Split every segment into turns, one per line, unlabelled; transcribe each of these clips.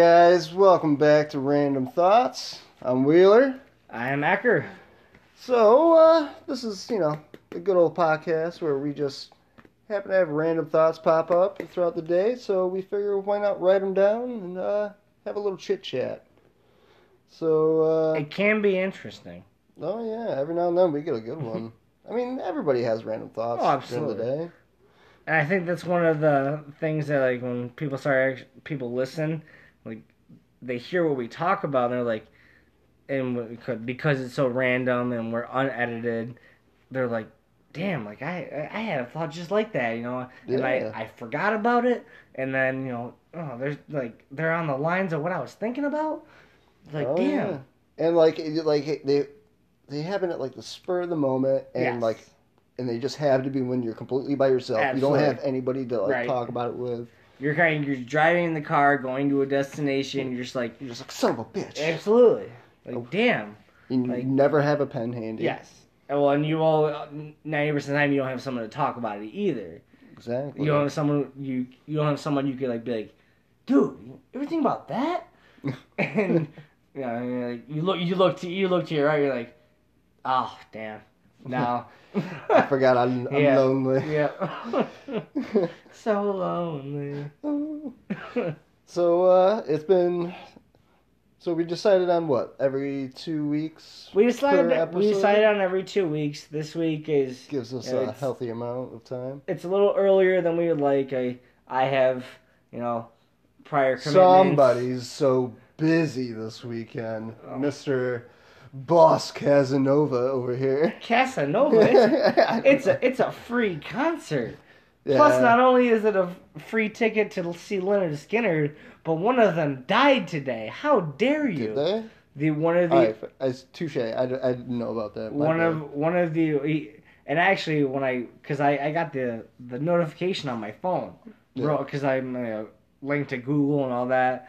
Guys, welcome back to Random Thoughts. I'm Wheeler.
I am Acker.
So, uh, this is, you know, a good old podcast where we just happen to have random thoughts pop up throughout the day. So we figure why not write them down and uh, have a little chit chat. So, uh,
It can be interesting.
oh yeah, every now and then we get a good one. I mean, everybody has random thoughts
Oh,
during the
absolutely.
day.
And I think that's one of the things that like when people start act- people listen, like they hear what we talk about and they're like and because it's so random and we're unedited, they're like, "Damn, like I I had a thought just like that, you know." And
Yeah.
I I forgot about it and then, you know, oh, there's like they're on the lines of what I was thinking about. Like,
Oh,
"Damn."
yeah. And like, it- like they they happen at like the spur of the moment, and
Yes.
like, and they just have to be when you're completely by yourself. You don't have anybody to like
Right.
talk about it with.
You're kind of, you're driving in the car going to a destination, you're just like,
You're just like son of a bitch.
Absolutely. Like,
Oh.
damn.
And you
like-
never have a pen handy.
Yes. And Well, and you all uh, ninety percent of the time you don't have someone to talk about it either.
exactly.
You don't have someone you you don't have someone you could like be like, dude, everything about that? and you know, like, you look you look to you look to your right, you're like, oh damn, no.
I forgot I'm, I'm
Yeah.
lonely.
yeah. so lonely.
so uh, it's been. So we decided on what every two weeks
We decided we decided on every two weeks. This week is
gives us a healthy amount of time.
it's a little earlier than we would like. I I have you know prior commitments.
Somebody's so busy this weekend,
Oh.
Mister Boss Casanova over here.
Casanova. It's, it's a it's a free concert. Plus, not only is it a free ticket to see Lynyrd Skynyrd, but one of them died today. How dare you?
Did they?
The one of the
All right, I, touche. I, I didn't know about that. My
one
bad.
of one of the he- and actually when I because I I got the the notification on my phone,
Yeah.
because I'm uh, linked to Google and all that.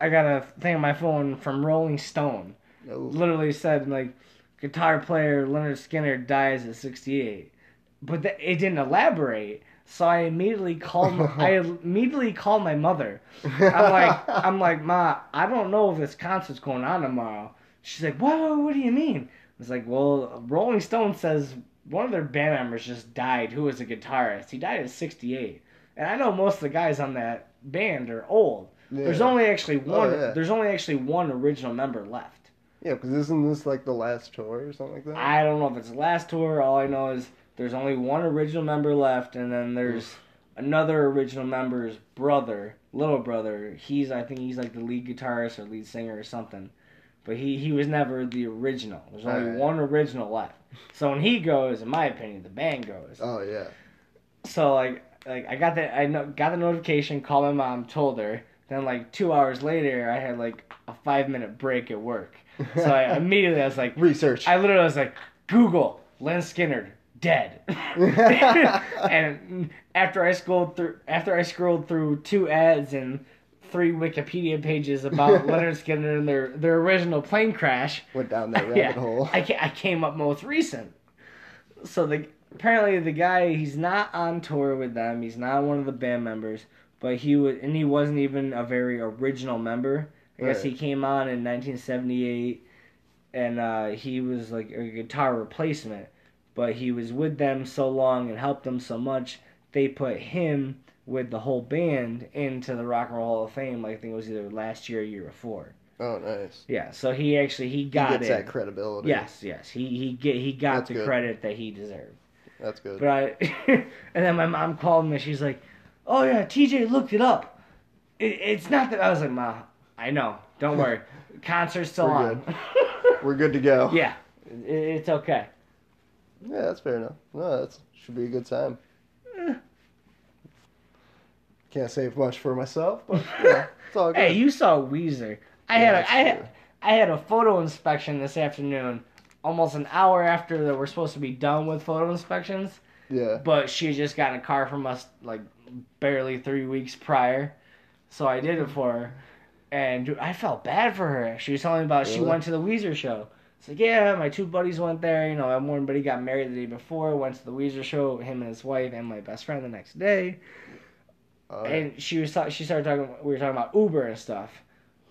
I got a thing on my phone from Rolling Stone.
Oh,
literally said like guitar player Lynyrd Skynyrd dies at 68 but th- it didn't elaborate so I immediately called My, I immediately called my mother. I'm like I'm like ma I don't know if this concert's going on tomorrow. She's like what what do you mean? I was like well Rolling Stone says one of their band members just died who was a guitarist. He died at 68 and I know most of the guys on that band are old.
Yeah.
there's only actually
Oh,
one
yeah.
there's only actually one original member left
yeah, because isn't this like the last tour or something like that?
I don't know if it's the last tour. All I know is there's only one original member left, and then there's another original member's brother, little brother. He's I think he's like the lead guitarist or lead singer or something. But he, he was never the original. There's only
Alright.
one original left. So when he goes, in my opinion, the band goes.
oh yeah.
So like like I got the I no, got the notification, called my mom, told her. Then like two hours later, I had like a five minute break at work. So I immediately I was like,
Research.
I literally was like, Google Len Skinner dead. and after I scrolled through, after I scrolled through two ads and three Wikipedia pages about Lynyrd Skynyrd and their their original plane crash,
Went down that rabbit
yeah,
hole.
I I came up most recent. So the apparently the guy he's not on tour with them. He's not one of the band members, but he was and he wasn't even a very original member. I guess
Right.
he came on in 1978, and uh, he was like a guitar replacement. But he was with them so long and helped them so much, they put him with the whole band into the Rock and Roll Hall of Fame. Like I think it was either last year or year before.
Oh, nice.
Yeah, so he actually he
He
got
gets
it.
that credibility.
Yes, yes. He he get he got
That's
the
good.
credit that he deserved.
That's good.
But I and then my mom called me. She's like, "Oh yeah, TJ looked it up. It, it's not that." I was like, "Ma, I know. Don't worry. Concert's still
We're
on.
We're good to go.
yeah, it, it's okay."
Yeah, that's fair enough. No, that should be a good time.
Eh.
Can't say much for myself, but yeah, it's all good.
Hey, you saw Weezer. I
Yeah,
had a, I had I had a photo inspection this afternoon, almost an hour after that we're supposed to be done with photo inspections.
yeah.
but she had just got a car from us like barely three weeks prior, so I did it for her, and dude, I felt bad for her. She was telling me about she went to the Weezer show. It's like yeah, my two buddies went there. You know, my one buddy got married the day before, went to the Weezer show. Him and his wife and my best friend the next day.
Uh,
and she was talk- she started talking. We were talking about Uber and stuff.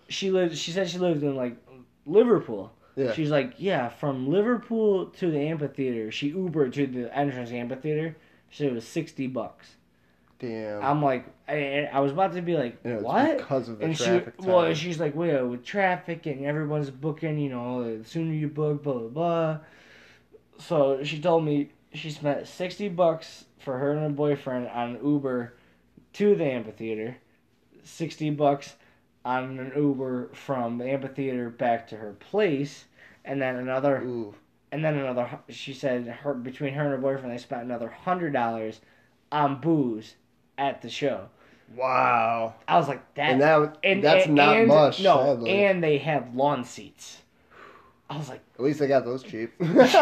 She lived. She said she lived in like Liverpool.
Yeah.
She's like, yeah, from Liverpool to the amphitheater. She Ubered to the entrance amphitheater. She said it was sixty bucks.
Damn.
I'm like, I, I was about to be like,
Yeah,
what?
Because of the
and she,
traffic.
well,
time.
and she's like, well, with traffic and everyone's booking, you know, the sooner you book, blah blah blah. So she told me she spent sixty bucks for her and her boyfriend on Uber to the amphitheater, sixty bucks on an Uber from the amphitheater back to her place, and then another,
Ooh.
and then another. She said her between her and her boyfriend they spent another hundred dollars on booze at the show.
Wow.
I was like, that
And that
and,
that's
and-
not
and-
much.
No,
sadly.
and they have lawn seats. I was like,
At least I got those cheap.
that's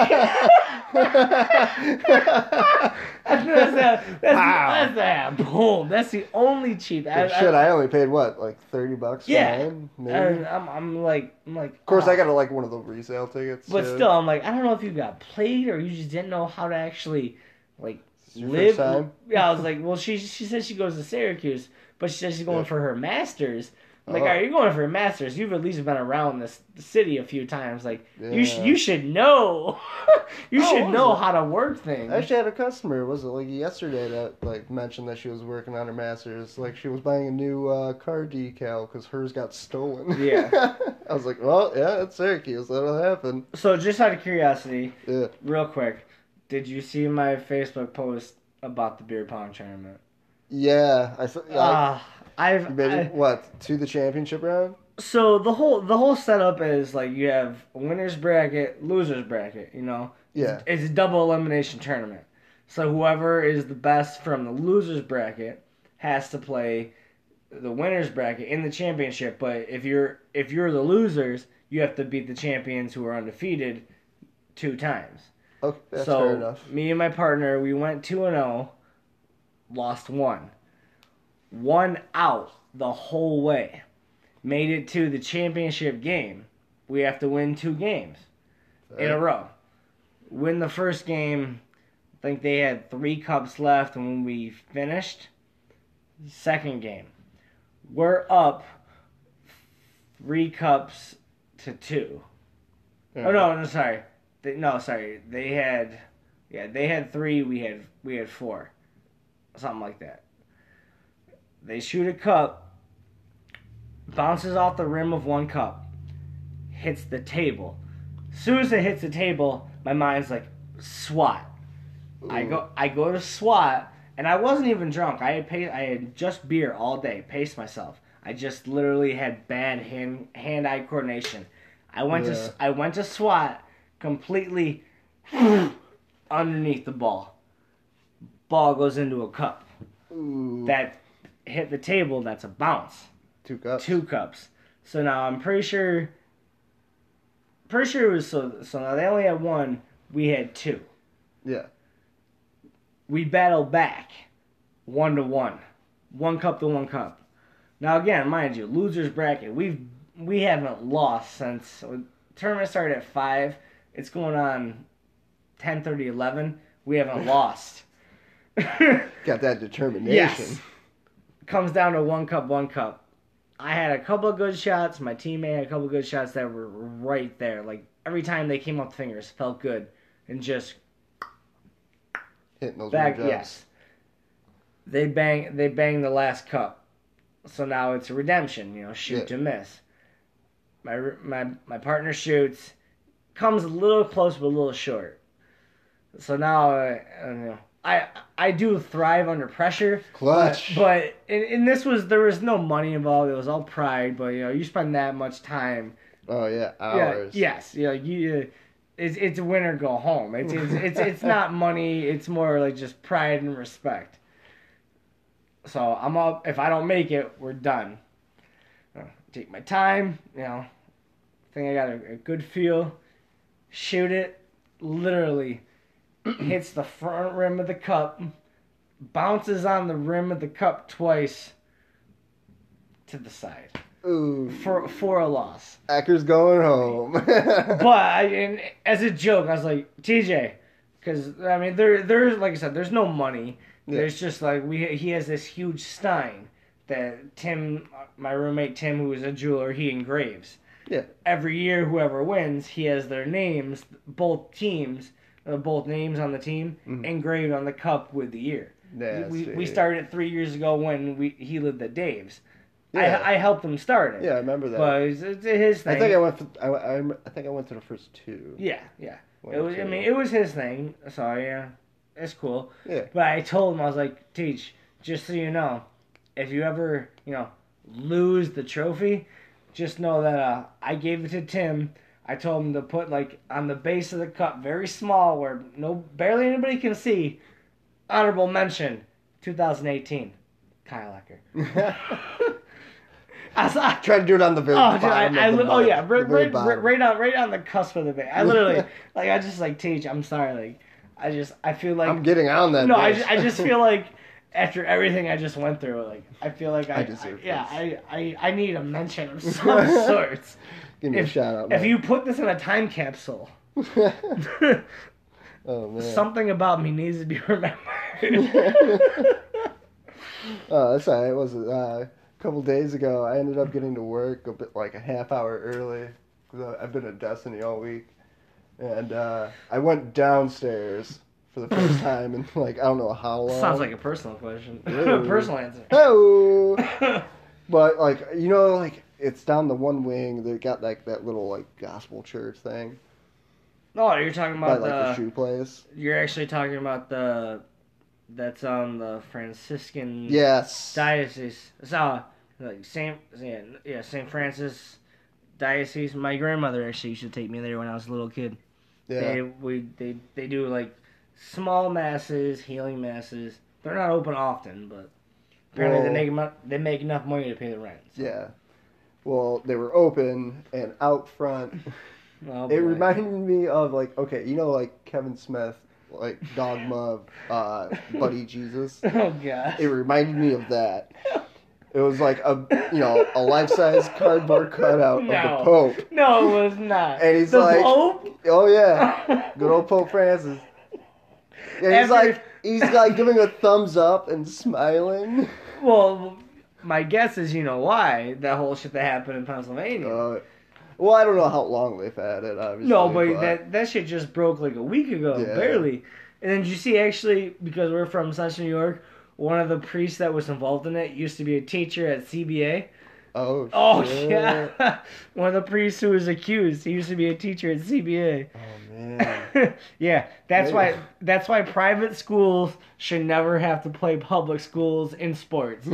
that. That's,
Wow.
that's that. Boom. That's the only cheap. I,
Shit, I only paid what, like thirty bucks?
Yeah.
mine, maybe.
and I'm, I'm like, I'm like.
of course,
oh.
I got like one of the resale tickets.
But still, I'm like, I don't know if you got played or you just didn't know how to actually, like,
Is this your
live.
time?
Yeah, I was like, well, she she said she goes to Syracuse, but she says she's going
Yeah.
for her masters. I'm like, all right, you're going for a masters. You've at least been around this the city a few times. Like, you sh- you should know. you
Oh,
should know
it?
how to work things.
I actually had a customer. Was it like yesterday that like mentioned that she was working on her masters? Like she was buying a new uh, car decal because hers got stolen.
Yeah.
I was like, well, yeah, it's Syracuse. That'll happen.
so, just out of curiosity,
Yeah.
real quick, did you see my Facebook post about the beer pong tournament?
Yeah. I saw.
Ah, I've
made it, what to the championship round?
so the whole the whole setup is like you have winners bracket, losers bracket. You know,
Yeah.
it's a double elimination tournament. So whoever is the best from the losers bracket has to play the winners bracket in the championship. But if you're if you're the losers, you have to beat the champions who are undefeated two times.
Okay, that's
so
fair enough.
me and my partner, we went two and zero, lost one, one out the whole way, made it to the championship game. We have to win two games in a row. Win the first game. I think they had three cups left when we finished. Second game, we're up three cups to two. Oh no, mm-hmm. no, sorry. They, no, sorry. They had, yeah, they had three. We had we had four, something like that. They shoot a cup, bounces off the rim of one cup, hits the table. As soon as it hits the table, my mind's like SWAT. I go I go to SWAT, and I wasn't even drunk. I had paid, I had just beer all day. Paced myself. I just literally had bad hand hand eye coordination. I went
Yeah.
to I went to SWAT completely underneath the ball. Ball goes into a cup
Ooh,
that hit the table. That's a bounce.
two cups.
Two cups. So now I'm pretty sure. Pretty sure it was so. So now they only had one. We had two.
Yeah.
we battled back one to one, one cup to one cup. Now again, mind you, losers bracket. We've we haven't lost since uh, tournament started at five. It's going on 10, 11. We haven't lost.
Got that determination.
Yes. Comes down to one cup, one cup. I had a couple of good shots. My teammate had a couple of good shots that were right there. Like every time they came off the fingers, felt good, and just
Hitting those
back. Yes. They bang. They bang the last cup, so now it's a redemption. You know, shoot
Yeah.
to miss. My my my partner shoots, comes a little close but a little short. So now uh, I don't know. I I do thrive under pressure.
Clutch.
But, but and, and this was there was no money involved. It was all pride. But you know, you spend that much time.
oh yeah, hours.
Yeah. Yes. Know, you. It's it's win or go home. It's it's it's, it's not money. It's more like just pride and respect. So I'm up. If I don't make it, we're done. Uh, Take my time. You know, think I got a, a good feel. Shoot it. Literally hits the front rim of the cup. Bounces on the rim of the cup twice. To the side
Ooh.
for for a loss.
Acker's going home.
But I, and as a joke, I was like TJ, because I mean there there's like I said, there's no money.
Yeah.
There's just like we he has this huge stein that Tim, my roommate Tim, who is a jeweler, he engraves.
Yeah.
Every year, whoever wins, he has their names, both teams, uh, both names on the team
Mhm.
engraved on the cup with the year.
Yeah,
we,
sweet.
we started it three years ago when we he lived at Dave's.
Yeah.
I, I helped him start it.
Yeah, I remember that.
But it's, it's his thing.
I think I went. For, I, I, I think I went to the first two.
yeah, yeah.
One
It was. I mean, it was his thing. So yeah, it's cool.
Yeah.
But I told him I was like, Teach, just so you know, if you ever you know lose the trophy, just know that uh, I gave it to Tim. I told him to put like on the base of the cup, very small, where no barely anybody can see. Honorable mention, 2018, Kyle Ecker. I was like,
Try to do it on the very
Oh, dude,
bottom.
I, I,
of the
oh yeah, right, right, right, right on, right on the cusp of the bait. I literally, like, I just like teach. I'm sorry, like, I just, I feel like
I'm getting on that.
no, I,
bitch.
ju- I just feel like after everything I just went through, like, I feel like I,
I deserve
yeah,
this.
I, I, I need a mention of some sorts.
Give me a shout out.
If you put this in a time capsule,
oh man.
something about me needs to be remembered.
Oh, that's all right. It was uh, a couple days ago. I ended up getting to work a bit like a half hour early because I've been at Destiny all week, and uh, I went downstairs for the first time in like I don't know how long.
Sounds like a personal question. Personal answer.
Oh, but like you know, like it's down the one wing. They got like that little like gospel church thing
no, you're talking
by
about
like the
the.
shoe place.
You're actually talking about the. That's on the Franciscan.
Yes.
diocese. So, uh, like Saint, yeah, yeah, Saint Francis diocese. My grandmother actually used to take me there when I was a little kid.
Yeah.
They we they they do like small masses, healing masses. They're not open often, but apparently
Well-
they make enough, they make enough money to pay the rent. so-
Yeah. Well, they were open and out front.
Oh,
It reminded me of like okay, you know like Kevin Smith, like Dogma, uh, Buddy Jesus.
Oh god.
It reminded me of that. It was like a you know a life size cardboard cutout of the Pope.
No, it was not.
And he's
the
like-
Pope?
Oh yeah, good old Pope Francis. He's like he's like giving a thumbs up and smiling.
Well, my guess is you know why that whole shit that happened in Pennsylvania.
Uh, well, I don't know how long they've had it. Obviously,
No, but that that shit just broke like a week ago,
Yeah.
barely. And then did you see actually because we're from Central New York, one of the priests that was involved in it used to be a teacher at CBA.
Oh,
Oh
shit.
yeah, one of the priests who was accused, he used to be a teacher at CBA.
Oh man.
yeah, that's why that's why private schools should never have to play public schools in sports.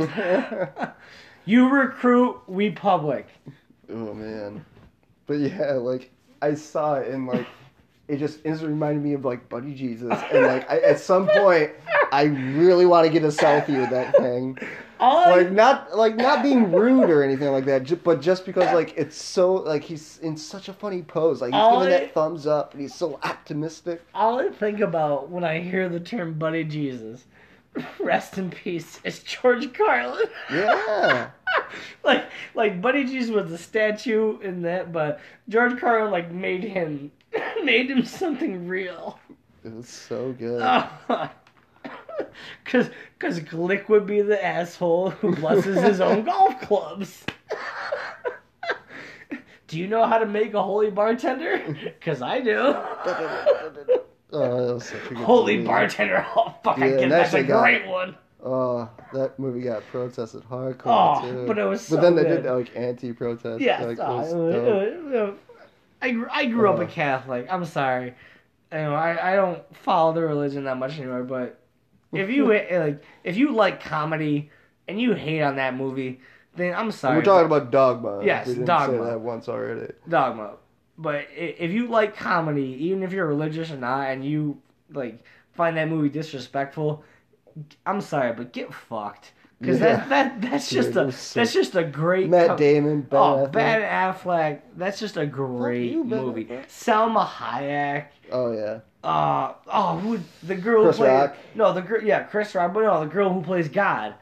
you recruit, we public.
oh man. But yeah, like I saw it and like it just instantly reminded me of like Buddy Jesus and like I, at some point I really want to get a selfie with that thing.
All I-
Like not like not being rude or anything like that, but just because like it's so like he's in such a funny pose, like he's
All
giving
I-
that thumbs up and he's so optimistic.
All I think about when I hear the term Buddy Jesus, rest in peace, is George Carlin.
Yeah.
like like Buddy Jesus was a statue in that, but George Carlin like made him made him something real.
It was so good.
Cause, cause Glick would be the asshole who blesses his own golf clubs. do you know how to make a holy bartender? Cause I do.
Oh, that was such a good
Holy
movie.
bartender! Oh fuck!
Yeah,
I get that's a
got-
great one.
Oh, that movie got protested hardcore
Oh,
too.
but it was so
But then they
good.
did like anti-protest.
Yeah,
like, it
uh,
was
uh,
dope.
I grew, I grew up a. Catholic. I'm sorry. You know, I, I don't follow the religion that much anymore. But if you like, if you like comedy and you hate on that movie, then I'm sorry.
We're talking about Dogma.
Yes,
we didn't
Dogma.
say that once already.
Dogma. But if you like comedy, even if you're religious or not, and you like find that movie disrespectful, I'm sorry, but get fucked. Because
Yeah.
that, that that's just a
so-
that's just a great
Matt Damon, Ben
oh,
Affleck.
Ben Affleck. That's just a great
you,
movie.
Affleck.
Salma Hayek.
Oh yeah.
Uh oh, who the girl
Chris
who played
Rock.
no the girl yeah Chris Rock, but no the girl who plays God.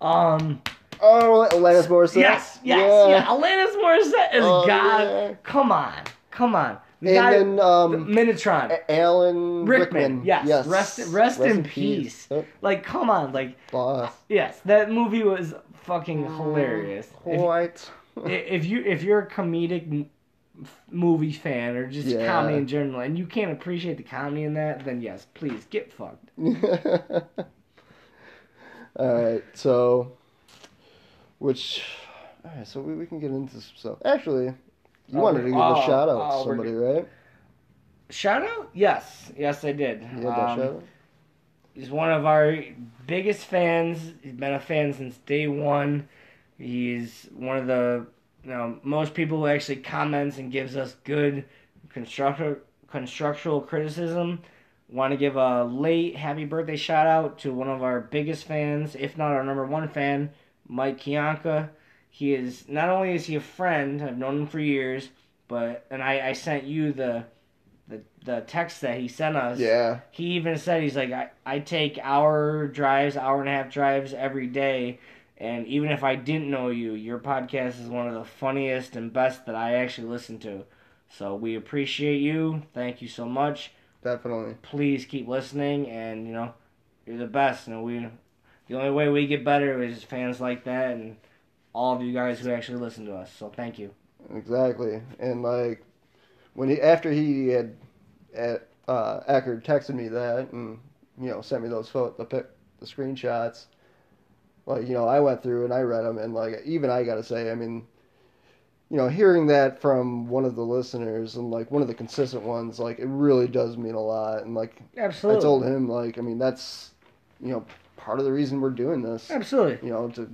Um
Oh, Alanis Morissette.
yes yes yeah, Alanis Morissette is
Oh,
God.
yeah.
Come on, come on. The
and
guy,
then
the
um, Metatron. Alan
Rickman,
Rickman.
yes. Rest- rest in peace.
Yep,
Like, come on, like,
boss.
yes, that movie was fucking hilarious.
White.
if you if you're a comedic movie fan or just
Yeah.
comedy in general, and you can't appreciate the comedy in that, then yes, please get fucked.
all right, so which all right, so we, we can get into some stuff. Actually, you
Oh,
wanted to give
oh,
a shout out
oh,
to
we're
somebody, right?
Shout out? Yes, yes, I did.
You
Um,
shout out.
He's one of our biggest fans. He's been a fan since day one. He's one of the you know most people who actually comments and gives us good constructive constructural criticism. Want to give a late happy birthday shout out to one of our biggest fans, if not our number one fan, Mike Kianka. He is not only is he a friend, I've known him for years, but and I, I sent you the the the text that he sent us.
Yeah,
he even said he's like I, I take hour drives hour and a half drives every day and even if i didn't know you your podcast is one of the funniest and best that i actually listen to. So we appreciate you. Thank you so much.
Definitely.
please keep listening and you know you're the best and we the only way we get better is fans like that and all of you guys who actually listen to us so thank you
Exactly, and like when he after he had at uh, Eckerd texted me that and you know sent me those photo the pic, the screenshots. Like you know, I went through and I read them, and like even I gotta say, I mean, you know, hearing that from one of the listeners and like one of the consistent ones, like it really does mean a lot. And like
absolutely
I told him, like I mean, that's you know part of the reason we're doing this.
absolutely
You know, to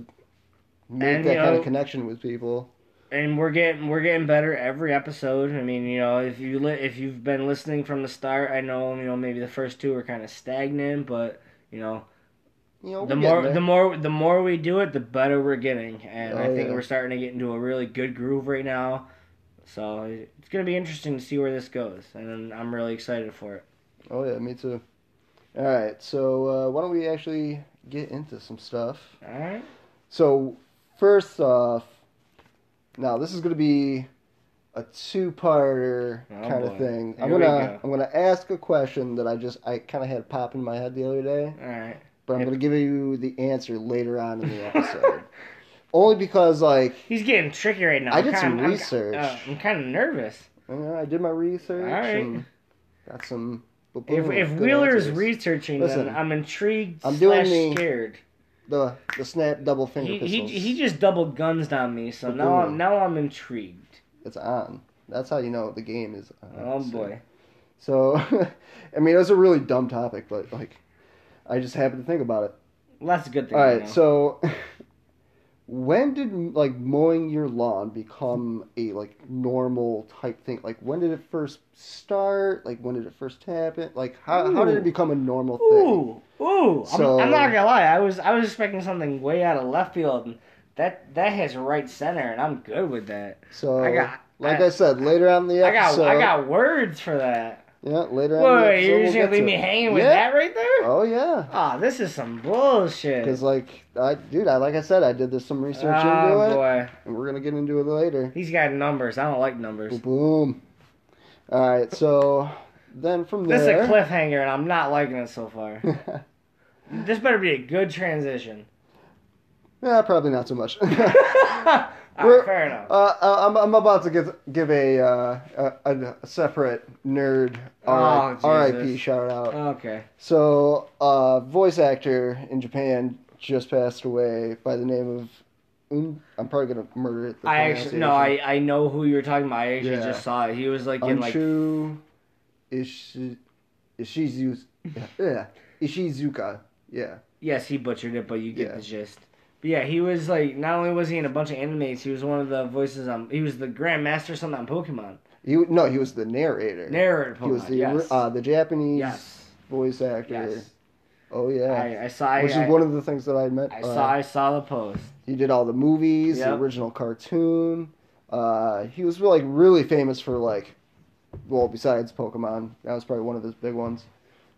make
And,
that kind
know,
of connection with people.
and we're getting we're getting better every episode. I mean, you know, if you li- if you've been listening from the start, I know you know maybe the first two are kind of stagnant, but you know,
You know,
the more the more the more we do it, the better we're getting, and I
Oh,
think
yeah.
we're starting to get into a really good groove right now. So it's gonna be interesting to see where this goes, and I'm really excited for it.
Oh yeah, me too. All right, so uh, why don't we actually get into some stuff?
All right.
So first off, now this is going to be a two-parter
Oh,
kind of
boy.
thing. I'm gonna
go.
I'm gonna ask a question that I just I kind of had pop in my head the other day,
All right.
but I'm
Yep.
gonna give you the answer later on in the episode. Only because like
He's getting tricky right now.
I
I'm
did some
kinda- I'm-
research.
uh, I'm kind of nervous.
know, I did my research
All right.
got some.
If
boom,
if
good
Wheeler is
answers.
researching,
Listen,
then I'm intrigued.
I'm doing the-
scared.
The the snap double finger
He, he
pistols.
he just double guns on me, so now I'm now I'm intrigued.
it's on. That's how you know the game is. On.
Oh
So-
boy.
So, I mean, it was a really dumb topic, but like, I just happened to think about it.
Well, that's a good thing.
All right, you
know.
so when did like mowing your lawn become a like normal type thing? Like, when did it first start? Like, when did it first happen? Like, how how did it become a normal thing?
Ooh, ooh!
So-
I'm, I'm not gonna lie. I was I was expecting something way out of left field, and that that has right center, and I'm good with that.
So,
I got-
like
I-
I, said, later on in the
I got
episode,
I got words for that.
Yeah, later on. the
Wait,
episode,
you're
we'll
just gonna leave
to
me
it.
hanging with
Yeah.
that right there?
Oh yeah.
Ah, this is some bullshit.
Because like I, dude, I like I said, I did this some research
oh
into it,
boy,
and we're gonna get into it later.
he's got numbers. I don't like numbers.
Boom. All right, so then from
This is a
there,
cliffhanger, and I'm not liking it so far. this better be a good transition.
yeah, probably not so much. We're-
fair enough.
uh, I'm I'm about to give give a uh, a, a separate nerd
Oh,
R.I.P.
Jesus.
shout out.
Okay.
So, uh, voice actor in Japan just passed away by the name of. I'm probably gonna murder it.
I actually no, I. I know who you're talking about. I actually
Yeah.
just saw it. He was like in like
Ishi, Ishizu, yeah, Ishizuka. Yeah.
yes, he butchered it, but you get
Yeah.
the gist. But yeah, he was like not only was he in a bunch of animes, he was one of the voices on. He was the Grandmaster something on Pokemon.
He no, he was the narrator.
Narrator Pokemon.
he was the
yes.
uh, the Japanese
yes.
voice actor.
Yes.
Oh yeah.
I, I saw.
Which
I,
is one of the things that I met.
I
uh,
saw. I saw the post.
He did all the movies, the original cartoon. Uh, he was like really famous for like, well, besides Pokemon, that was probably one of his big ones.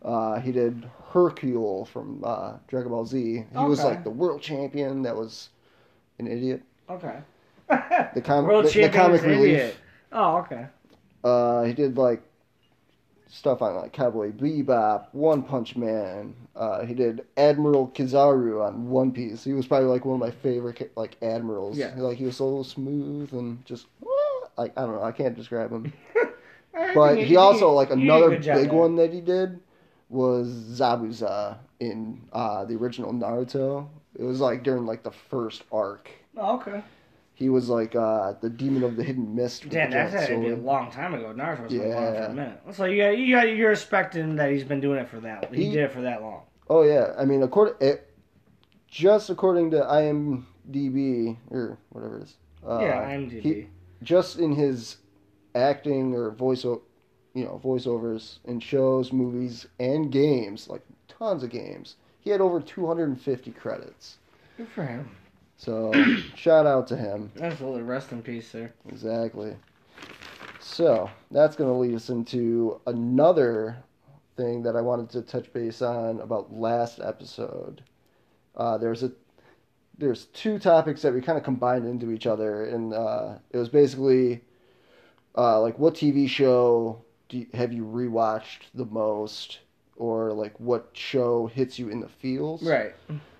Uh, he did Hercule from uh, Dragon Ball Z. He was like the world champion. That was an idiot.
Okay.
The com-
World
the, the comic relief.
idiot. Oh, okay.
Uh, he did like stuff on like Cowboy Bebop, One Punch Man. Uh, he did Admiral Kizaru on One Piece. He was probably like one of my favorite like admirals.
Yeah.
like he was so smooth and just like I don't know. I can't describe him. But
think
he also like
you did a
another big
there.
one that he did was Zabuza in uh, the original Naruto. It was like during like the first arc.
Oh, okay.
He was like uh, the demon of the hidden mist.
Damn,
the
that's had to be a long time ago. Naruto was been on for a minute. So you got, you got, you're respecting that he's been doing it for that. He,
He-
did it for that long.
Oh yeah, I mean, according it, just according to IMDb or whatever it is. Uh,
yeah, IMDb.
he- just in his acting or voice, you know, voiceovers in shows, movies, and games, like tons of games, he had over 250 credits.
Good for him.
So shout out to him.
Absolutely. Rest in peace, sir.
Exactly. So that's going to lead us into another thing that I wanted to touch base on about last episode. Uh, there's a there's two topics that we kind of combined into each other, and uh, it was basically uh, like what TV show do you, have you rewatched the most, or like what show hits you in the feels.
Right.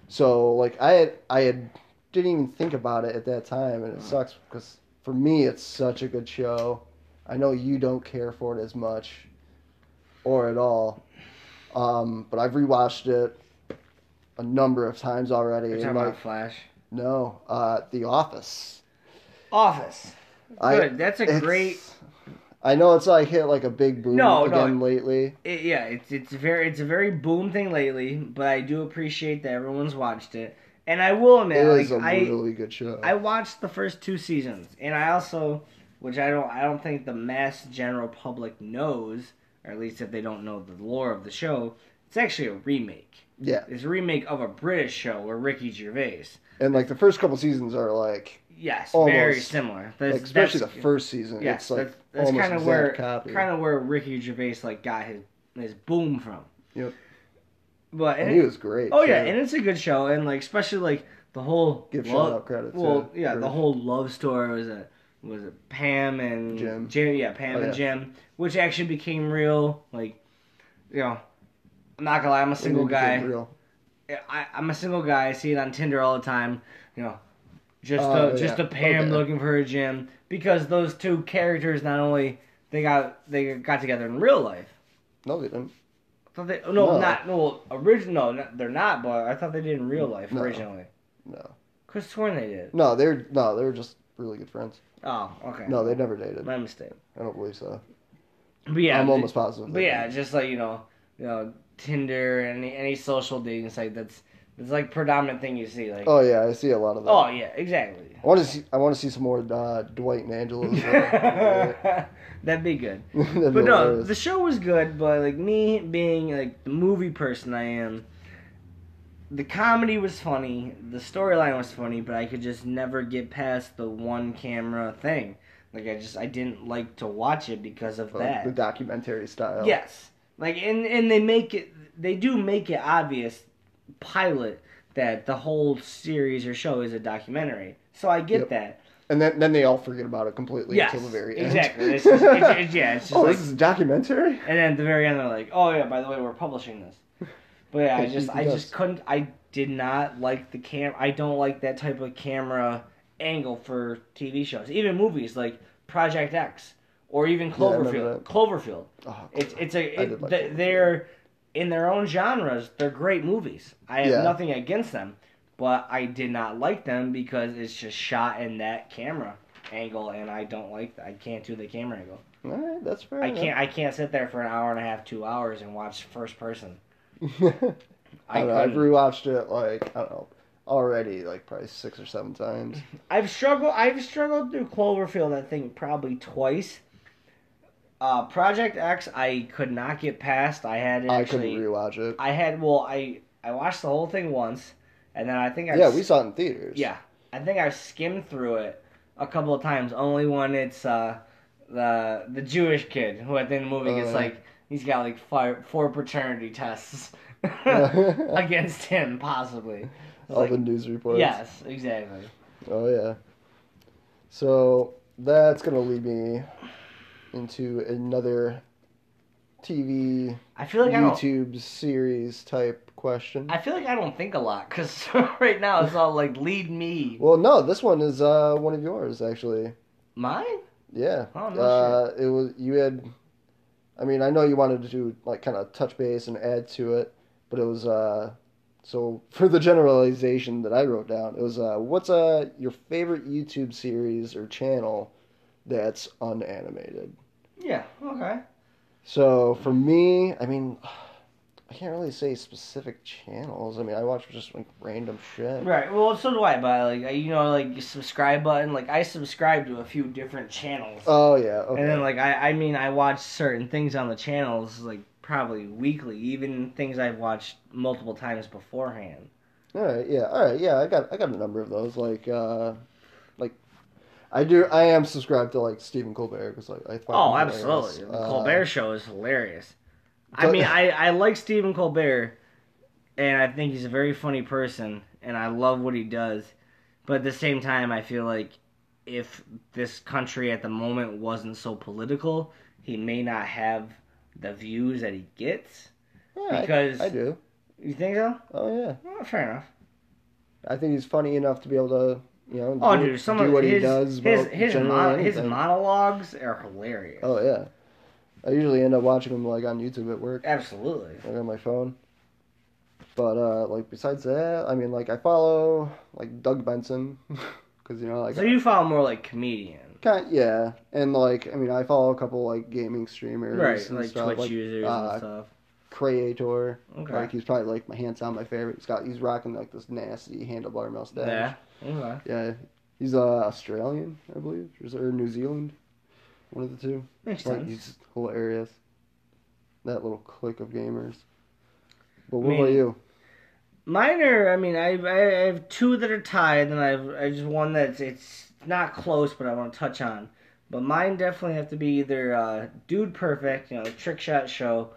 So like I had I had didn't even think about it at that time, and it sucks because for me it's such a good show. I know you don't care for it as much, or at all, um, but I've rewatched it a number of times already.
You're talking
like
about Flash.
no, uh, The Office.
Office.
I-
Good. That's a great.
I know it's like hit like a big boom
No, no.
again lately.
It, yeah, it's it's very it's a very boom thing lately, but I do appreciate that everyone's watched it, and I will admit,
It
like
is a
I
really good show.
I watched the first two seasons, and I also, which I don't I don't think the mass general public knows, or at least if they don't know the lore of the show, it's actually a remake.
yeah,
It's a remake of a British show where Ricky Gervais.
and like the first couple seasons are like,
Yes,
Almost.
very similar.
Like especially the first season.
Yeah,
it's like
that's, that's
almost
kind of where kind of where Ricky Gervais like got his his boom from.
Yep.
But
and
and
he
it-
was great.
oh yeah,
too.
and it's a good show, and like especially like the whole
give
love-
shout out credit.
Well,
to
yeah, the whole love story was it was it Pam and
Jim.
yeah, Pam
Oh,
and
yeah.
Jim, which actually became real. Like, you know, I'm not gonna lie, I'm a single
When it became
guy.
Real.
I, I'm a single guy. I see it on Tinder all the time. You know, just
Oh,
a, just
yeah.
a Pam
Okay.
looking for a Jim because those two characters not only they got they got together in real life.
No, they didn't.
I thought they, no,
No.
not no original. No, they're not. But I thought they did in real life
No.
originally.
No,
Chris sworn they did.
no, they're no, they're just really good friends.
Oh, okay.
No, they never dated.
My mistake.
I don't believe so.
But yeah,
I'm almost positive.
But yeah,
did.
just like you know, you know, Tinder and any any social dating site that's it's like predominant thing you see. Like,
Oh yeah, I see a lot of that.
oh yeah, exactly.
I want to see. I want to see some more uh, Dwight and Angela's. uh,
That'd be good.
That'd be
But no,
hilarious.
the show was good, but like me being like the movie person I am, the comedy was funny, the storyline was funny, but I could just never get past the one camera thing. Like I just I didn't like to watch it because of
Like,
that.
the documentary style.
Yes. Like and and they make it they do make it obvious pilot that the whole series or show is a documentary. So I get
Yep.
that.
And then then they all forget about it completely
Yes.
until the very end.
exactly. It's just, it's, it's, yeah, it's just
oh,
like
this is a documentary.
and then at the very end they're like, "Oh yeah, by the way, we're publishing this." But yeah, I just I just couldn't I did not like the cam I don't like that type of camera angle for TV shows. Even movies like Project X or even
Yeah,
Cloverfield.
that.
Cloverfield.
Oh,
It's it's a it,
like Cloverfield.
they're in their own genres. They're great movies. I have
Yeah.
nothing against them, but I did not like them because it's just shot in that camera angle, and I don't like. I can't do the camera angle.
all right, that's fair.
I
enough.
can't. I can't sit there for an hour and a half, two hours, and watch first person.
I
I
know, I've rewatched it like I don't know already like probably six or seven times.
I've struggled. I've struggled through Cloverfield. I think probably twice. Uh, Project X, I could not get past. I had
I
actually.
couldn't rewatch it.
I had well, I I watched the whole thing once, and then I think I
yeah, we saw it in theaters.
yeah I think I skimmed through it a couple of times. Only when it's uh the the Jewish kid who at the end of the movie gets
Uh.
like he's got like five, four paternity tests against him possibly.
All
like,
the news reports.
yes, exactly.
Oh yeah. So that's gonna lead me into another TV
I feel like.
YouTube series type question.
I feel like I don't think a lot because right now it's all like lead me.
well, no, this one is uh, one of yours actually.
Mine?
Yeah.
Oh, no
uh, it was you had. I mean, I know you wanted to do like kind of touch base and add to it, but it was uh. So for the generalization that I wrote down, it was uh, what's uh your favorite YouTube series or channel that's unanimated.
Yeah. Okay.
So for me, I mean, I can't really say specific channels. I mean, I watch just like random shit.
Right. Well, so do I. But like you know, like subscribe button. Like I subscribe to a few different channels.
Oh yeah. Okay.
And then like I, I mean I watch certain things on the channels like probably weekly, even things I've watched multiple times beforehand.
All right, yeah, all right, yeah. I got I got a number of those. Like, uh, I do. I am subscribed to like Stephen Colbert because like I. Find
Oh, absolutely. The
Uh,
Colbert Show is hilarious. I mean, I, I like Stephen Colbert, and I think he's a very funny person, and I love what he does. But at the same time, I feel like if this country at the moment wasn't so political, he may not have the views that he gets.
yeah, I-
because-
I, do.
You think so?
Oh yeah,
Well, fair enough.
I think he's funny enough to be able to you know
Oh,
do,
dude, some
do
of
what
his
he does.
his his, mon- his monologues are hilarious.
Oh yeah, I usually end up watching him like on YouTube at work.
Absolutely.
like on my phone. But uh, like besides that, I mean, like I follow like Doug Benson because you know like
So you follow more like comedians.
kind yeah, and like I mean I follow a couple like gaming streamers
right?
and
Like
stuff
Twitch
like
users
uh,
and stuff.
Creator.
Okay.
Like he's probably like my hands down my favorite. He's got he's rocking like this nasty handlebar mustache.
Yeah. Okay.
Yeah, he's uh, Australian, I believe, or New Zealand, one of the two.
Makes
Like
sense.
he's hilarious. That little clique of gamers. But what
I
about you?
Mine are. I mean, I I have two that are tied, and I've I just one that's it's not close, but I want to touch on. But mine definitely have to be either uh, Dude Perfect, you know, the trick shot show.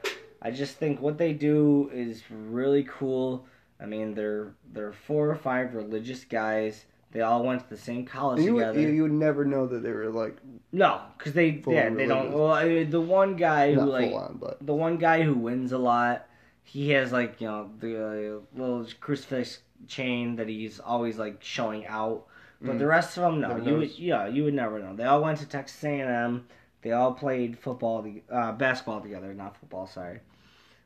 I just think what they do is really cool. I mean, they're they're four or five religious guys. They all went to the same college
You would,
together.
you, you would never know that they were like
No, because they yeah they don't. Well, I mean, the one guy who like
on, but
the one guy who wins a lot, he has like you know the uh, little crucifix chain that he's always like showing out. But
Mm.
the rest of them, no, you would, yeah, you would never know. They all went to Texas A&M. They all played football, uh, basketball together, not football. Sorry,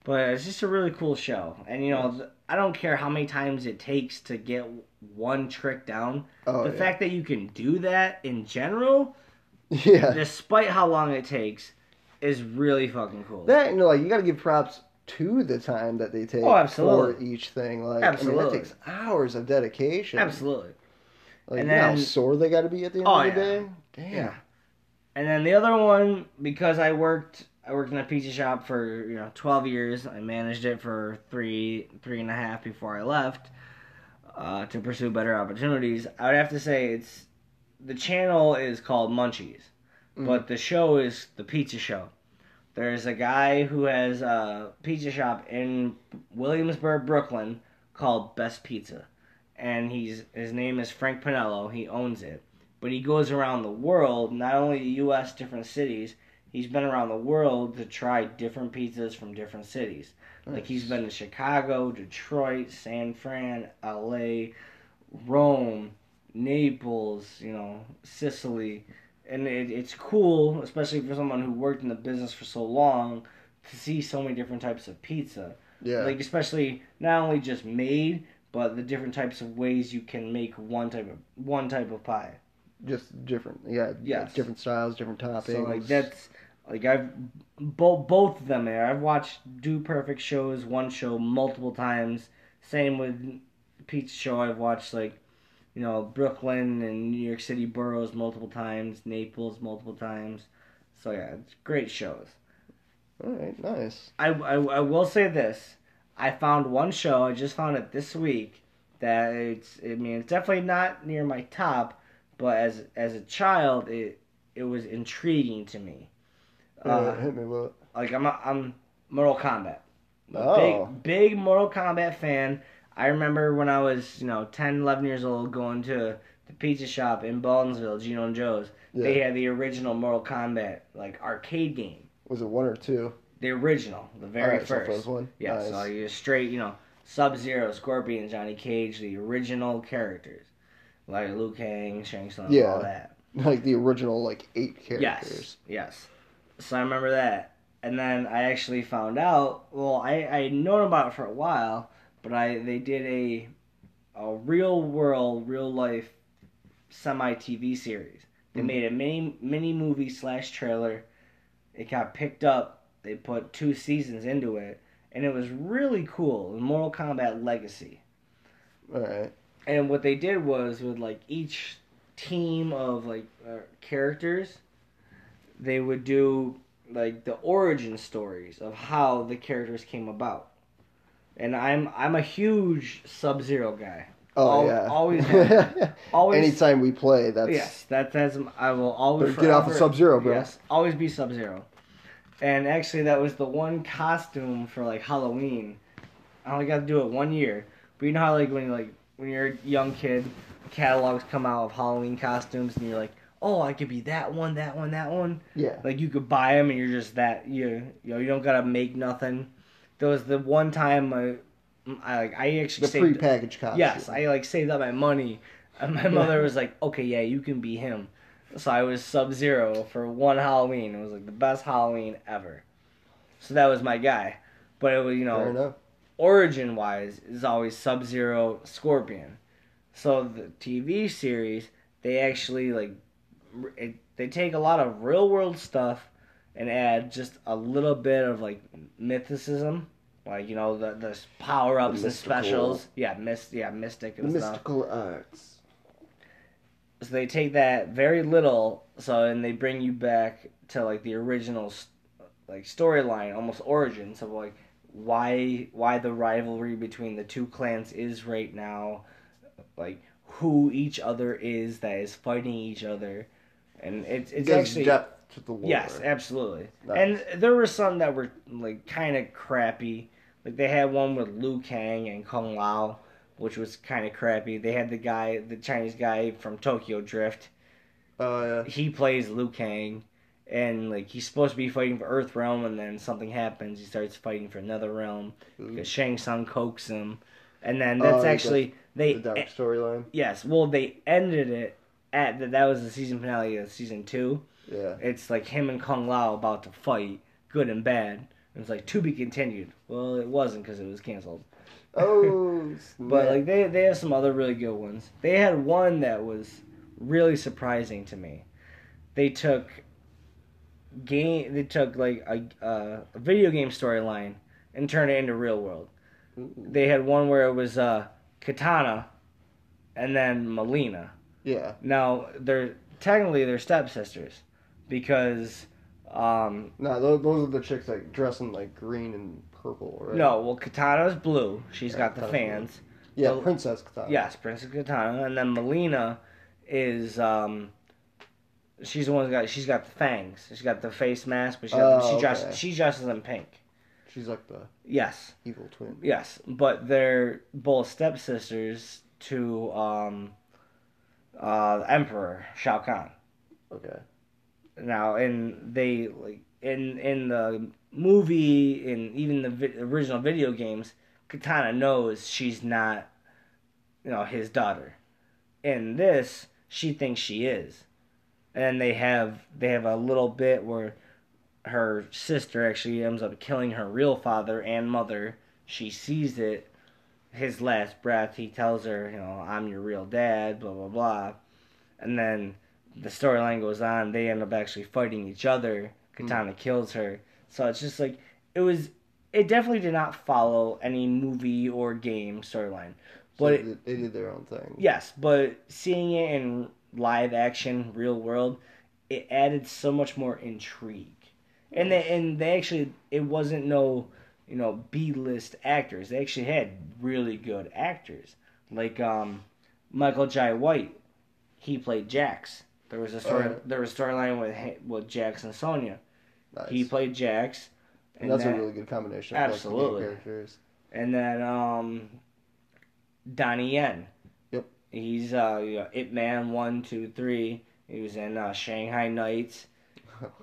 but it's just a really cool show. And you know, th- I don't care how many times it takes to get one trick down.
oh
the
yeah.
fact that you can do that in general,
yeah.
despite how long it takes, is really fucking cool.
That you know, like you got to give props to the time that they take
Oh, absolutely.
for each thing. Like I mean,
Absolutely.
that takes hours of dedication.
Absolutely.
Like,
And
you know how sore they got to be at the end
Oh,
of the
yeah.
day. Damn.
Yeah. And then the other one, because I worked, I worked in a pizza shop for you know twelve years. I managed it for three, three and a half before I left uh, to pursue better opportunities. I would have to say it's the channel is called Munchies,
Mhm.
but the show is the Pizza Show. There's a guy who has a pizza shop in Williamsburg, Brooklyn, called Best Pizza, and he's his name is Frank Pinello. He owns it, but he goes around the world, not only the U.S., different cities. He's been around the world to try different pizzas from different cities. Like he's been to Chicago, Detroit, San Fran, L.A., Rome, Naples, you know, Sicily, and it, it's cool, especially for someone who worked in the business for so long, to see so many different types of pizza.
Yeah.
Like especially not only just made, but the different types of ways you can make one type of one type of pie.
just different. Yeah.
yeah,
Different styles, different toppings.
So like that's like I've both both of them there. I've watched Dude Perfect shows, one show multiple times. Same with Pete's show. I've watched like you know Brooklyn and New York City boroughs multiple times, Naples multiple times. So yeah, it's great shows.
All right. Nice.
I, I, I will say this. I found one show, I just found it this week, that it's, I mean, it's definitely not near my top, but as as a child, it it was intriguing to me.
Uh, hit me with. it.
like, I'm, a, I'm Mortal Kombat.
Oh.
Big, big Mortal Kombat fan. I remember when I was, you know, 10, 11 years old going to the pizza shop in Baldwinsville, Gino and Joe's.
Yeah.
They had the original Mortal Kombat like arcade game.
Was it one or two?
The original, the very
Alright, so
first.
first one.
Yeah,
Nice.
so you're straight, you know, Sub Zero, Scorpion, Johnny Cage, the original characters. Like Liu Kang, Shang Tsung,
Yeah.
all that.
Like the original, like eight characters.
Yes.
characters.
Yes. So I remember that. And then I actually found out, well, I, I had known about it for a while, but I they did a a real world, real life semi TV series. They
Mhm.
made a mini mini movie slash trailer. It got picked up. They put two seasons into it, and it was really cool. Mortal Kombat Legacy.
All right.
And what they did was with like each team of like uh, characters, they would do like the origin stories of how the characters came about. And I'm I'm a huge Sub Zero guy.
Oh
Al-
yeah.
always have. Always.
Anytime we play, that's
Yes, that that's I will always
Better get off of
forever-
Sub-Zero, bro.
Yes, always be Sub Zero. And actually, that was the one costume for like Halloween. I only got to do it one year. But you know how like when you like when you're a young kid, catalogs come out of Halloween costumes, and you're like, oh, I could be that one, that one, that one.
yeah.
Like you could buy them, and you're just that you you know you don't gotta make nothing. There was the one time I, I like I actually
The
saved
prepackaged costume.
Yes, I like saved up my money, and my mother was like, "Okay, yeah, you can be him." So I was Sub Zero for one Halloween. It was like the best Halloween ever. So that was my guy, but it was you
Fair
know
enough.
origin wise is always Sub Zero Scorpion. So the TV series they actually like it, they take a lot of real world stuff and add just a little bit of like mythicism. Like you know the the power ups
The
and specials, yeah, mist, yeah, mystic
The
and stuff.
mystical arts.
so they take that very little so and they bring you back to like the original like storyline almost origins of like why why the rivalry between the two clans is right now like who each other is that is fighting each other and it's
It
it's
gives
actually
depth to the lore.
Yes, absolutely.
Nice.
And there were some that were like kind of crappy. Like they had one with Liu Kang and Kung Lao, which was kind of crappy. They had the guy, the Chinese guy from Tokyo Drift.
Oh yeah.
He plays Liu Kang, and like he's supposed to be fighting for Earth Realm, and then something happens. He starts fighting for another realm because Shang Tsung coaxes him, and then oh, that's
Oh, the-
actually they
The dark storyline.
yes. Well, they ended it at that. That was the season finale of season two
Yeah.
it's like him and Kung Lao about to fight, good and bad. And it's like to be continued. Well, it wasn't because it was canceled.
Oh.
But like they they have some other really good ones. They had one that was really surprising to me. They took game. They took like a, uh, a video game storyline and turned it into real world.
Ooh.
They had one where it was uh, Katana, and then Mileena.
Yeah.
Now they're technically they're stepsisters because um,
No, those, those are the chicks that dress in like green and purple, right?
no, well Katana's blue. She's
Yeah,
got the
Katana's blue.
fans.
Yeah,
the-
Princess Katana.
Yes, Princess Katana, and then Mileena is um, she's the one who got she's got the fangs. She's got the face mask, but she
Oh,
she dresses
okay.
she dresses in pink.
She's like the
Yes,
evil twin.
yes, but they're both stepsisters to um, uh, Emperor Shao Kahn.
Okay.
now and they like in in the movie and even the vi- original video games katana knows she's not you know his daughter in this she thinks she is and they have they have a little bit where her sister actually ends up killing her real father and mother she sees it his last breath he tells her you know i'm your real dad blah blah blah and then the storyline goes on. They end up actually fighting each other. Hmm. Katana kills her. So it's just like it was. It definitely did not follow any movie or game storyline. But
they, they did their own thing.
Yes, but seeing it in live action, real world, it added so much more intrigue. And they and they actually it wasn't no you know B list actors. They actually had really good actors like um, Michael Jai White. He played Jax. There was a story.
Oh, yeah.
There was a storyline with with Jax and Sonya.
Nice.
He played Jax.
and that's
that-
a really good combination. Of,
Absolutely.
Like, characters.
and then um, Donnie Yen.
Yep.
He's uh, you know, Ip Man one, two, three. He was in uh, Shanghai Knights.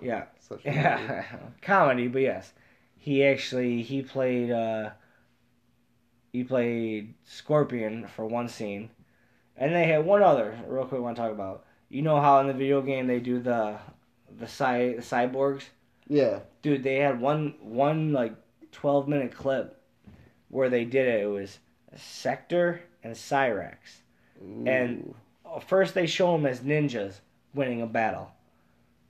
Yeah, yeah, comedy, but yes, he actually he played uh, he played Scorpion for one scene, and they had one other real quick. I want to talk about. You know how in the video game they do the the cy the cyborgs,
Yeah.
dude. They had one one like twelve minute clip where they did it. It was Sector and Cyrax. And- First, they show them as ninjas winning a battle.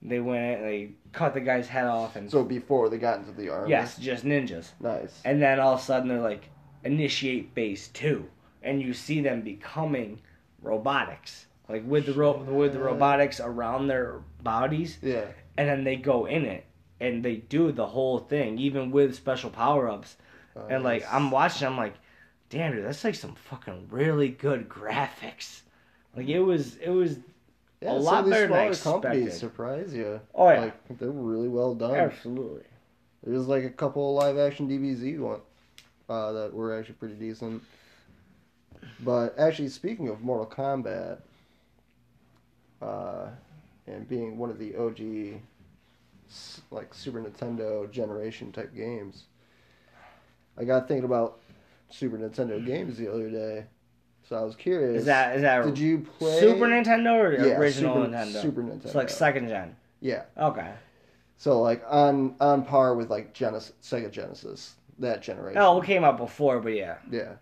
They went, they cut the guy's head off, and
so before they got into the army.
yes, just ninjas.
Nice.
And then all of a sudden, they're like, initiate phase two, and you see them becoming robotics, like with the ro- with the robotics around their bodies,
Yeah.
and then they go in it, and they do the whole thing, even with special power ups. Oh, and like, I'm watching, I'm like, damn, dude, that's like some fucking really good graphics. Like it was, it was
yeah,
a
some
lot
of these
better than I
smaller companies surprise you.
Oh yeah,
Like they're really well done.
absolutely.
There's like a couple of live action DBZ one uh, that were actually pretty decent. But actually, speaking of Mortal Kombat, uh, and being one of the OG, like Super Nintendo generation type games, I got thinking about Super Nintendo games the other day. So I was curious.
Is that is that
Did you play
Super Nintendo or
Yeah,
original
Super,
Nintendo?
Super Nintendo.
It's like second gen.
yeah.
Okay.
So like on on par with like Genesis, Sega Genesis, that generation.
Oh, it came out before, but yeah,
Yeah.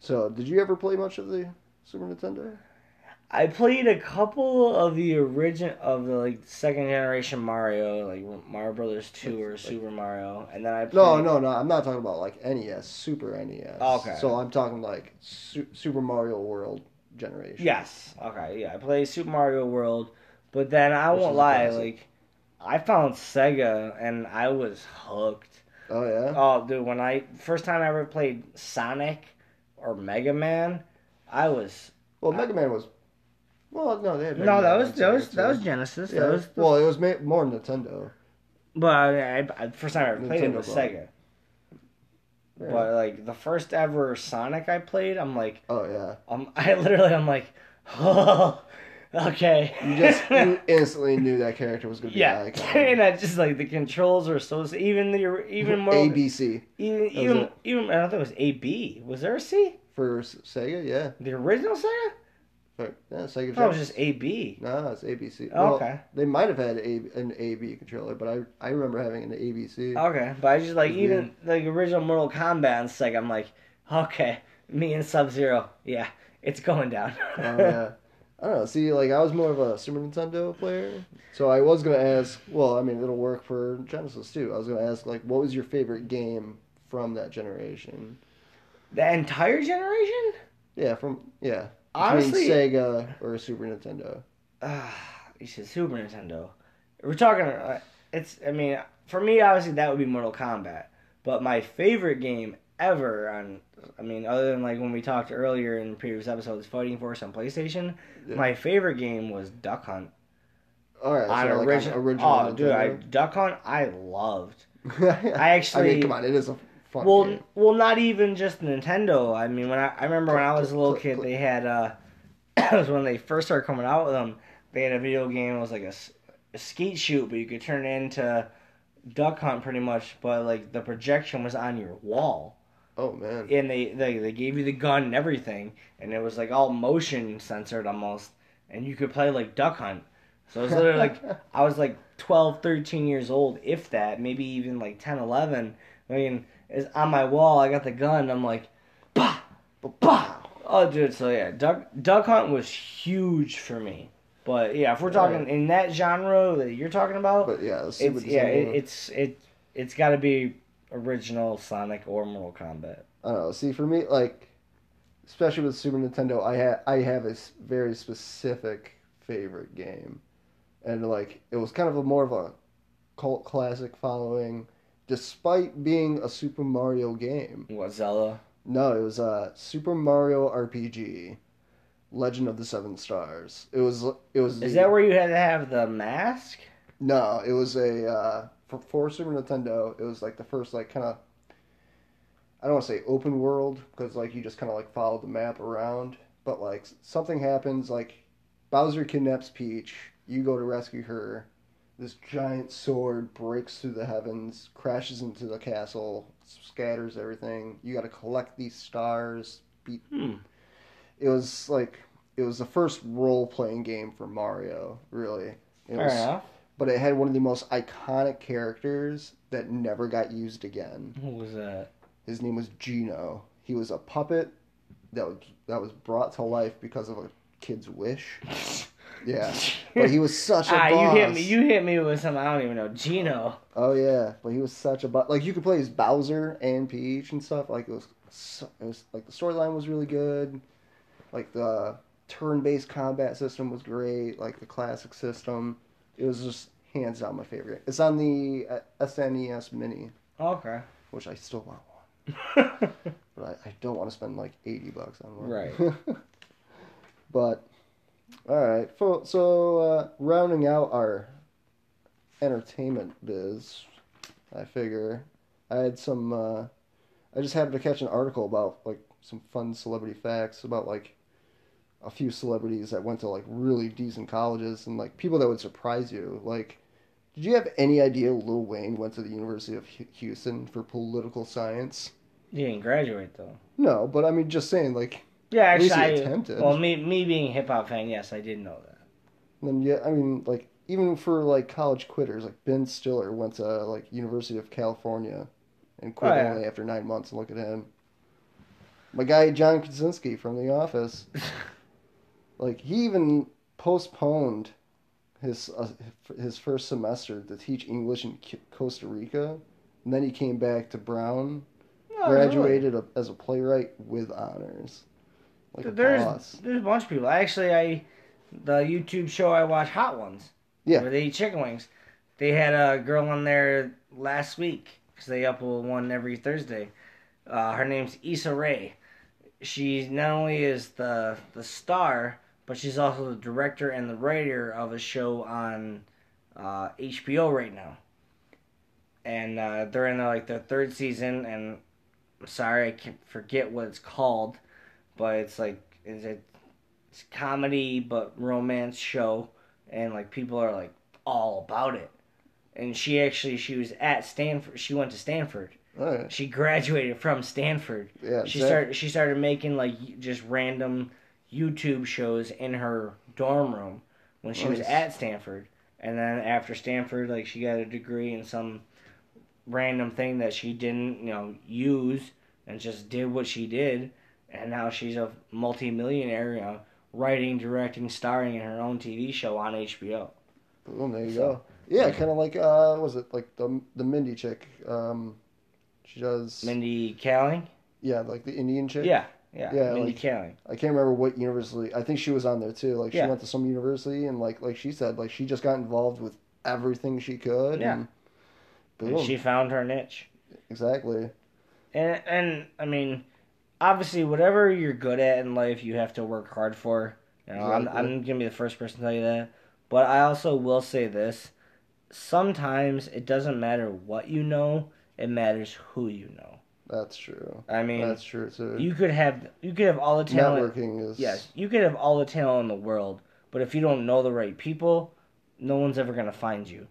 So, did you ever play much of the Super Nintendo?
I played a couple of the origin of the like second generation Mario, like Mario Brothers Two or Super Mario, and then I played,
No, no, no. I'm not talking about like NES, Super NES.
Oh, okay.
So I'm talking like Su- Super Mario World generation.
Yes. Okay. Yeah, I played Super Mario World, but then I
Which
won't lie,
classic.
like I found Sega and I was hooked.
Oh yeah.
Oh, dude, when I first time I ever played Sonic or Mega Man, I was
Well, Mega Man was. Well, no, they had. Mega
no, that
Man
was that was
Sega,
that was. Genesis.
Yeah.
That was the,
Well, it was ma- more Nintendo.
but I, I, I first time I ever played it
Nintendo
was Sega.
Yeah.
But like the first ever Sonic I played, I'm like,
Oh yeah.
I'm I literally I'm like, oh, okay.
You just you instantly knew that character was going to be
yeah, and I just like the controls are so even the even more
ABC
even even even I don't think it was A B. Was there a C?
for Sega. Yeah.
The original Sega?
Yeah, Sega.
I thought it was just A B.
No, it's ABC.
Oh,
Well,
okay.
They might have had a, an AB controller, but I I remember having an ABC.
Okay, but I just like even like original Mortal Kombat and Sega. I'm like, okay, me and Sub Zero, yeah, it's going down.
Oh yeah. I don't know. See, like I was more of a Super Nintendo player, so I was gonna ask. Well, I mean, it'll work for Genesis too. I was gonna ask, like, what was your favorite game from that generation?
the entire generation?
Yeah, from yeah,
Honestly,
between Sega or Super Nintendo.
uh, you said Super Nintendo. We're talking. Uh, it's. I mean, for me, obviously that would be Mortal Kombat. But my favorite game ever on. I mean, other than like when we talked earlier in previous episodes, Fighting Force on PlayStation.
Yeah.
My favorite game was Duck Hunt
All right,
on
so like on original.
Oh, dude, I,
Nintendo.
Duck Hunt I loved.
I
actually-
mean, come on, it is a fun
Well,
game.
well, not even just Nintendo. I mean, when I, I remember when I was a little kid, they had uh, it was when they first started coming out with them. They had a video game. It was like a, skeet shoot, but you could turn it into duck hunt pretty much. But like the projection was on your wall,
Oh man.
and they they, they gave you the gun and everything, and it was like all motion censored almost, and you could play like duck hunt. So it was literally like I was like 12, 13 years old, if that, maybe even like 10, 11. I mean, is on my wall. I got the gun. I'm like, bah, bah. Oh, dude. So yeah, duck duck hunt was huge for me. But yeah, if we're talking
Right.
in that genre that you're talking about,
But yeah,
it's yeah, it, it's it it's got to be original Sonic or Mortal Kombat.
I don't know. See, for me, like, especially with Super Nintendo, I ha- I have a very specific favorite game, and like it was kind of a more of a cult classic following, despite being a Super Mario game.
What Zelda?
No, it was a Super Mario RPG, Legend of the Seven Stars. It was it was.
Is
the-
that where you had to have the mask?
No, it was a uh, for, for Super Nintendo. It was like the first like kind of I don't want to say open world because like you just kind of like follow the map around, but like something happens, like Bowser kidnaps Peach. You go to rescue her. This giant sword breaks through the heavens, crashes into the castle, scatters everything. You got to collect these stars. Beat.
Hmm.
It was like it was the first role playing game for Mario. Really, it
Fair
was,
enough.
but it had one of the most iconic characters that never got used again.
Who was that?
His name was Geno. He was a puppet that was that was brought to life because of a kid's wish. Yeah, but he was such a
ah,
boss.
you hit me. You hit me with something I don't even know. Geno.
Oh yeah, but he was such a boss. Like you could play as Bowser and Peach and stuff. Like it was, so, it was like the storyline was really good. Like the turn-based combat system was great. Like the classic system, it was just hands down my favorite. It's on the uh, SNES Mini,
Okay.
which I still want one. But I, I don't want to spend like 80 bucks on one.
Right.
but, alright. So, so uh, rounding out our entertainment biz, I figure I had some. Uh, I just happened to catch an article about like some fun celebrity facts about like a few celebrities that went to like really decent colleges and like people that would surprise you. Like, did you have any idea Lil Wayne went to the University of Houston for political science?
He didn't graduate though.
No, but I mean, just saying, like,
Yeah, actually, I,
attempted.
well, me me being a hip hop fan, yes, I did know that.
then yeah, I mean, like, even for like college quitters, like Ben Stiller went to like University of California and quit
Oh, yeah.
only after nine months. And look at him. My guy John Krasinski from The Office, like, he even postponed his uh, his first semester to teach English in Costa Rica, and then he came back to Brown,
Oh, really?
graduated a, as a playwright with honors. Like a
There's
boss.
there's a bunch of people. Actually, I the YouTube show I watch, Hot Ones.
Yeah.
Where they eat chicken wings. They had a girl on there last week because they upload one every Thursday. Uh, her name's Issa Rae. She not only is the the star, but she's also the director and the writer of a show on uh, HBO right now. And uh, they're in like their third season, and I'm sorry I can't forget what it's called, but it's like is it it's comedy but romance show, and like people are like all about it. And she actually she was at Stanford. She went to Stanford.
Right.
She graduated from Stanford.
Yeah.
She started she started making like just random YouTube shows in her dorm room when she was at Stanford. And then after Stanford, like she got a degree in some random thing that she didn't, you know, use and just did what she did. And now she's a multi-millionaire, you know, writing, directing, starring in her own TV show on HBO.
Boom, there you
So-
go. Yeah, kind of like uh, was it like the the Mindy chick? Um, she does.
Mindy Kaling?
Yeah, like the Indian chick.
Yeah, yeah,
Yeah,
Mindy
like-
Kaling.
I can't remember what university. I think she was on there too. Like she
Yeah.
went to some university and like like she said, like she just got involved with everything she could.
Yeah.
And
And she found her niche.
exactly.
And and I mean, obviously, whatever you're good at in life, you have to work hard for. You know, I'm I'm gonna be the first person to tell you that. But I also will say this: sometimes it doesn't matter what you know; it matters who you know.
That's true.
I mean,
That's true too.
you could have you could have all the talent.
Networking is
Yes, you could have all the talent in the world, but if you don't know the right people, no one's ever gonna find you.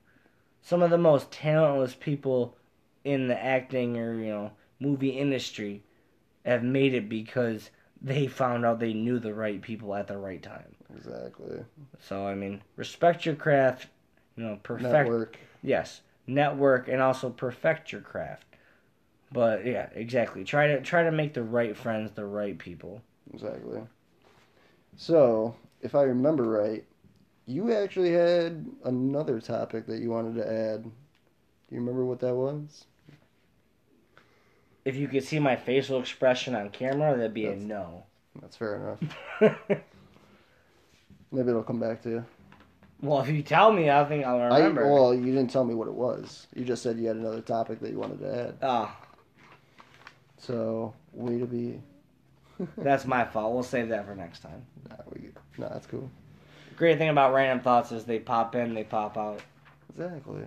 Some of the most talentless people in the acting or you know movie industry have made it because they found out they knew the right people at the right time.
exactly
So I mean, respect your craft, you know, perfect.
network.
Yes, network and also perfect your craft. But yeah, exactly. Try to try to make the right friends, the right people.
Exactly. So, if I remember right, you actually had another topic that you wanted to add. Do you remember what that was?
If you could see my facial expression on camera, that'd be a no.
That's fair enough. Maybe it'll come back to you.
well, if you tell me, I think I'll
I,
remember.
well, you didn't tell me what it was. You just said you had another topic that you wanted to add.
Ah,
So, way to be.
that's my fault. We'll save that for next time.
Nah, we, nah, that's cool.
Great thing about random thoughts is they pop in, they pop out.
Exactly.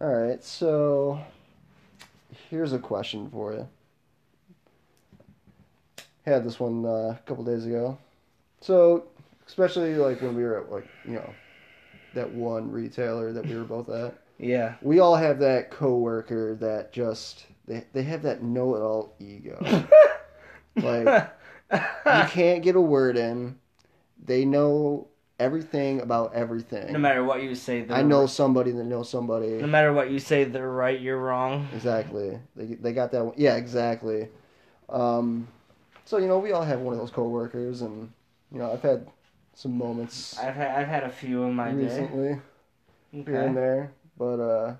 All right, so here's a question for you. had this one uh, a couple days ago. So, especially like when we were at like you know that one retailer that we were both at,
Yeah.
we all have that coworker that just they they have that know-it-all ego. like you can't get a word in. They know everything about everything.
no matter what you say, they're
I know somebody that knows somebody.
No matter what you say, they're right. You're wrong.
Exactly. They they got that. One. Yeah, exactly. Um, so you know, we all have one of those coworkers, and you know, I've had some moments
I've had I've had a few in my day.
recently here and there, but uh,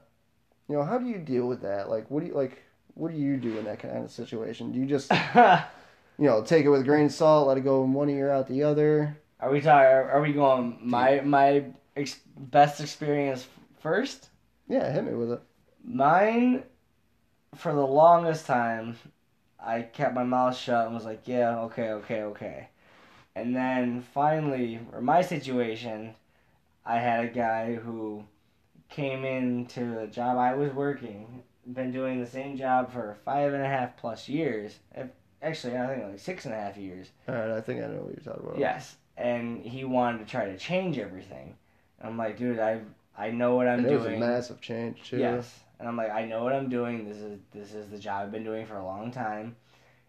you know, how do you deal with that? Like, what do you like? What do you do in that kind of situation? Do you just you know take it with a grain of salt, let it go in one ear out the other?
Are we talking? Are, we going my my ex- best experience first?
Yeah, hit me with it.
Mine, for the longest time, I kept my mouth shut and was like, yeah, okay, okay, okay. And then finally, for my situation, I had a guy who came into the job I was working, been doing the same job for five and a half plus years. Actually, I think like six and a half years.
All right, I think I know what you're talking about.
Yes, and he wanted to try to change everything. I'm like, dude, I I know what I'm
and it was a
doing.
massive change too.
Yes, and I'm like, I know what I'm doing. This is this is the job I've been doing for a long time.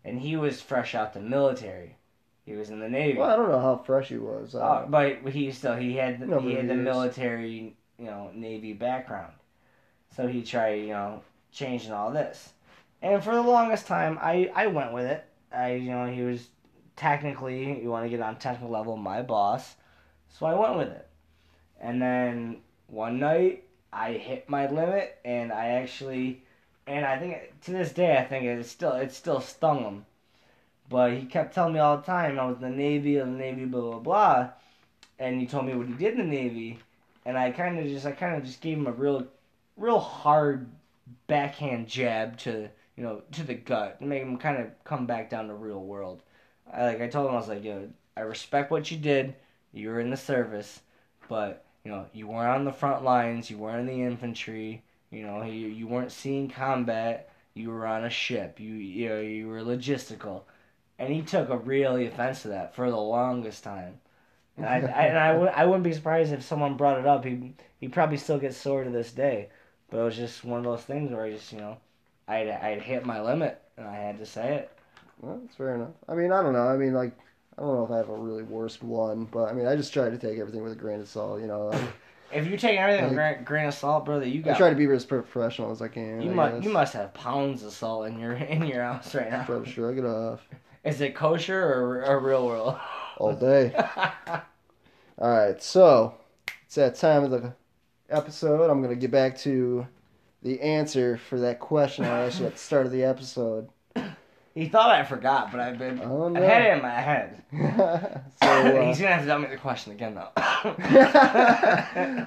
And he was fresh out the military. He was in the Navy.
Well, I don't know how fresh he was. Uh,
Uh, but he still he had the, he had the
years.
military you know Navy background, so he tried you know changing all this, and for the longest time I I went with it. I you know he was technically you want to get on technical level my boss, so I went with it, and then one night I hit my limit and I actually, and I think to this day I think it still it still stung him. But he kept telling me all the time I was in the Navy, in the Navy, blah blah blah, and he told me what he did in the Navy, and I kind of just I kind of just gave him a real, real hard backhand jab to you know to the gut. To make him kind of come back down to real world. I like I told him I was like, yo, I respect what you did. You were in the service, but you know you weren't on the front lines. You weren't in the infantry. You know you you weren't seeing combat. You were on a ship. You you know you were logistical and he took a really offense to that for the longest time. And I, I, and I, w- I wouldn't be surprised if someone brought it up. He he probably still gets sore to this day, but it was just one of those things where I just you know, I'd I'd hit my limit and I had to say it.
Well, that's fair enough. I mean, I don't know. I mean, like, I don't know if I have a really worst one, but I mean, I just try to take everything with a grain of salt. You know, I,
If you take everything with a grain, of salt, brother, you
I try to be as professional as I can.
you
I
must
guess.
you must have pounds of salt in your in your house right now.
To shrug it off
Is it kosher or, or real world?
all day. all right, so it's that time of the episode. I'm gonna get back to the answer for that question I asked you at the start of the episode.
He thought I forgot, but I've been
Oh, no.
had it in my head.
so uh,
He's gonna have to tell me the question again though.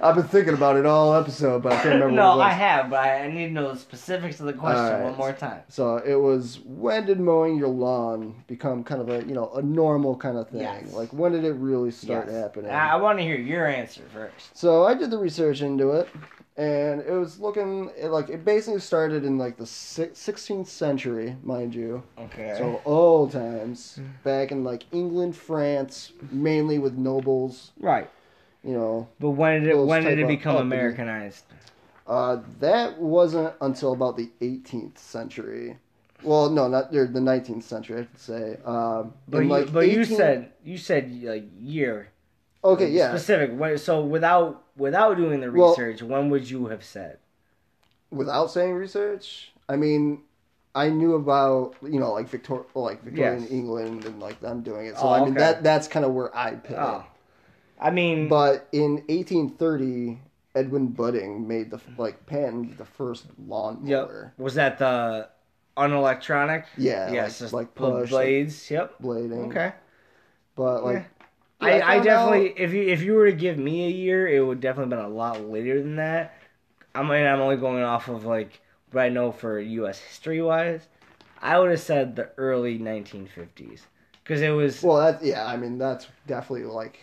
I've been thinking about it all episode, but I can't remember.
no,
what it was.
I have, but I, I need to know the specifics of the question
Alright.
one more time.
So it was when did mowing your lawn become kind of a you know a normal kind of thing?
Yes.
Like when did it really start
Yes.
happening?
I, I want to hear your answer first.
So I did the research into it, and it was looking it, like it basically started in like the six- 16th century, mind you.
Okay.
So old times, back in like England, France, mainly with nobles.
right,
You know,
but when did it when did it become Americanized?
uh, that wasn't until about the 18th century. Well, no, not the 19th century, I should say. Um,
But you,
like,
but you said you said like year.
okay,
like,
yeah.
Specific. So without without doing the
Well-
research, when would you have said?
without saying research, I mean, I knew about you know like Victor, like Victorian
Yes.
England and like them doing it. So
Oh,
I mean
okay.
that that's kind of where I put
Oh. I mean,
But in 1830, Edwin Budding made the like patented the first lawn
yep. Was that the unelectronic?
Yeah,
Yes.
like-
just
like
the
push, like-
blades. yep.
blading.
Okay.
But like,
I, I definitely
out-
if you if you were to give me a year, it would definitely been a lot later than that. I mean, I'm only going off of like what I know for U.S. history wise. I would have said the early 1950s because it was
well, that yeah, I mean that's definitely like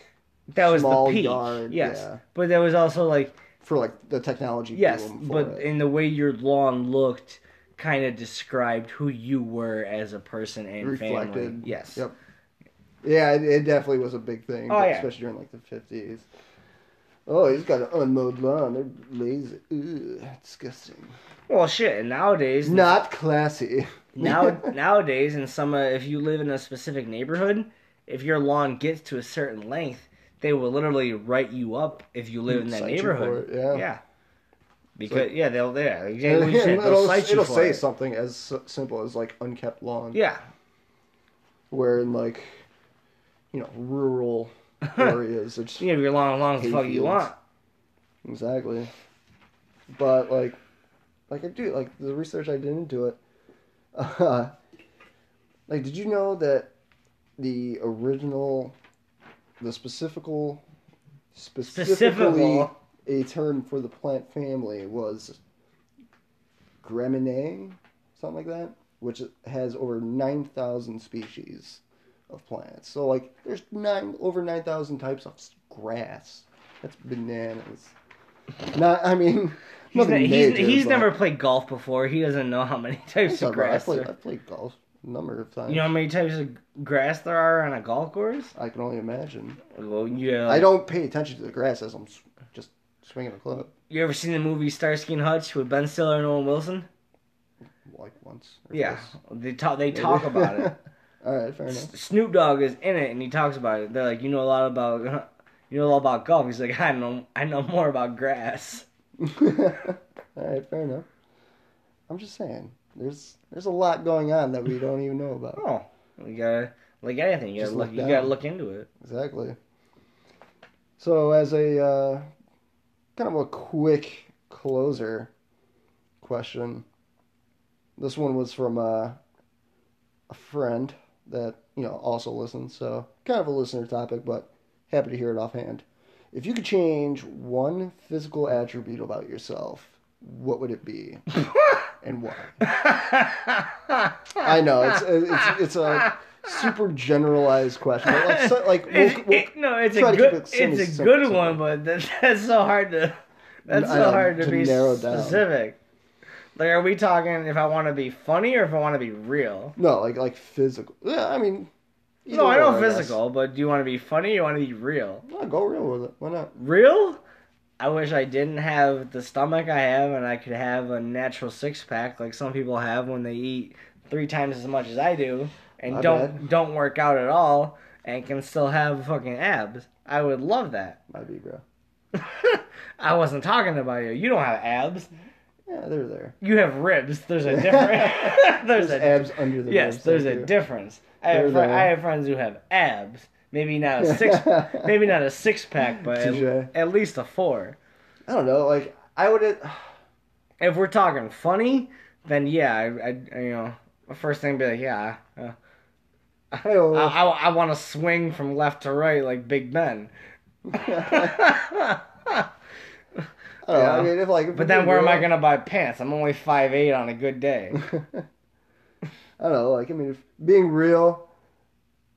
that was the peak.
yard,
yes,
yeah.
but there was also like
for like the technology.
yes, but
it.
in the way your lawn looked kind of described who you were as a person and
Reflected.
family. Yes.
Yep. Yeah, it, it definitely was a big thing,
Oh, yeah.
especially during like the fifties. Oh, he's got an unmowed lawn. They're lazy. Ugh, disgusting.
Well, shit. And nowadays,
Not classy.
now nowadays, in some, uh, if you live in a specific neighborhood, if your lawn gets to a certain length, they will literally write you up if you live in that
Cite
neighborhood.
it, yeah.
Yeah. Because yeah, they'll yeah exactly you said. They'll
it'll it'll say
it.
something as simple as like unkept lawn.
Yeah.
Where in like, you know, rural areas, it's
You have your long, long as the fuck you want.
Exactly. But like, like I do like the research I did into it. Uh, like, did you know that the original, the specifical, specifically
Specifical.
a term for the plant family was Gramineae, something like that, which has over nine thousand species of plants. So like, there's nine over nine thousand types of grass. That's bananas. Not, I mean,
He's, ne-
major,
he's never played golf before. He doesn't know how many types of
right. I
grass.
played, I played golf a number of times.
You know how many types of grass there are on a golf course?
I can only imagine.
Well, yeah.
I don't pay attention to the grass as I'm just swinging a club.
You ever seen the movie Starsky and Hutch with Ben Stiller and Owen Wilson?
Like once. or
Yeah,
twice.
they talk. They
Maybe.
talk about it.
all right, fair enough.
S- Snoop Dogg is in it, and he talks about it. They're like, you know a lot about, you know a lot about golf. He's like, I know, I know more about grass.
all right, fair enough. I'm just saying, there's there's a lot going on that we don't even know about.
Oh, we gotta like anything. You gotta look.
look
You gotta look into it.
Exactly. So, as a uh, kind of a quick closer question, this one was from uh, a friend that you know also listens. So, kind of a listener topic, but happy to hear it offhand. If you could change one physical attribute about yourself, what would it be, and why? I know it's it's it's a super generalized question. But like, so, like we'll,
It's-
we'll,
it- no, it's a good.
it
it's a good one, but that's so hard to. That's so hard to,
to
be specific. Like, are we talking if I want to be funny or if I want to be real?
no, like like physical. Yeah, I mean.
No, I know physical, but do you want to be funny or you want to be real?
No, go real with it. Why not?
Real? I wish I didn't have the stomach I have and I could have a natural six pack like some people have when they eat three times as much as I do and
My
don't
bad.
don't work out at all and can still have fucking abs. I would love that.
Might be, bro.
I wasn't talking about you. You don't have abs.
Yeah, they're there.
You have ribs. There's a difference. there's
There's
a
abs under the ribs.
yes.
ribs,
There's a difference. I have,
there.
I have friends who have abs. Maybe not a six. maybe not a six pack, but at, at least a four.
I don't know. Like I would.
If we're talking funny, then yeah, I, I you know, first thing would be like, yeah, uh, I. I, I want to swing from left to right like Big Ben.
I don't know. I mean, if like. if
But then where am I gonna buy pants? I'm only five eight on a good day.
I don't know. Like I mean, if being real,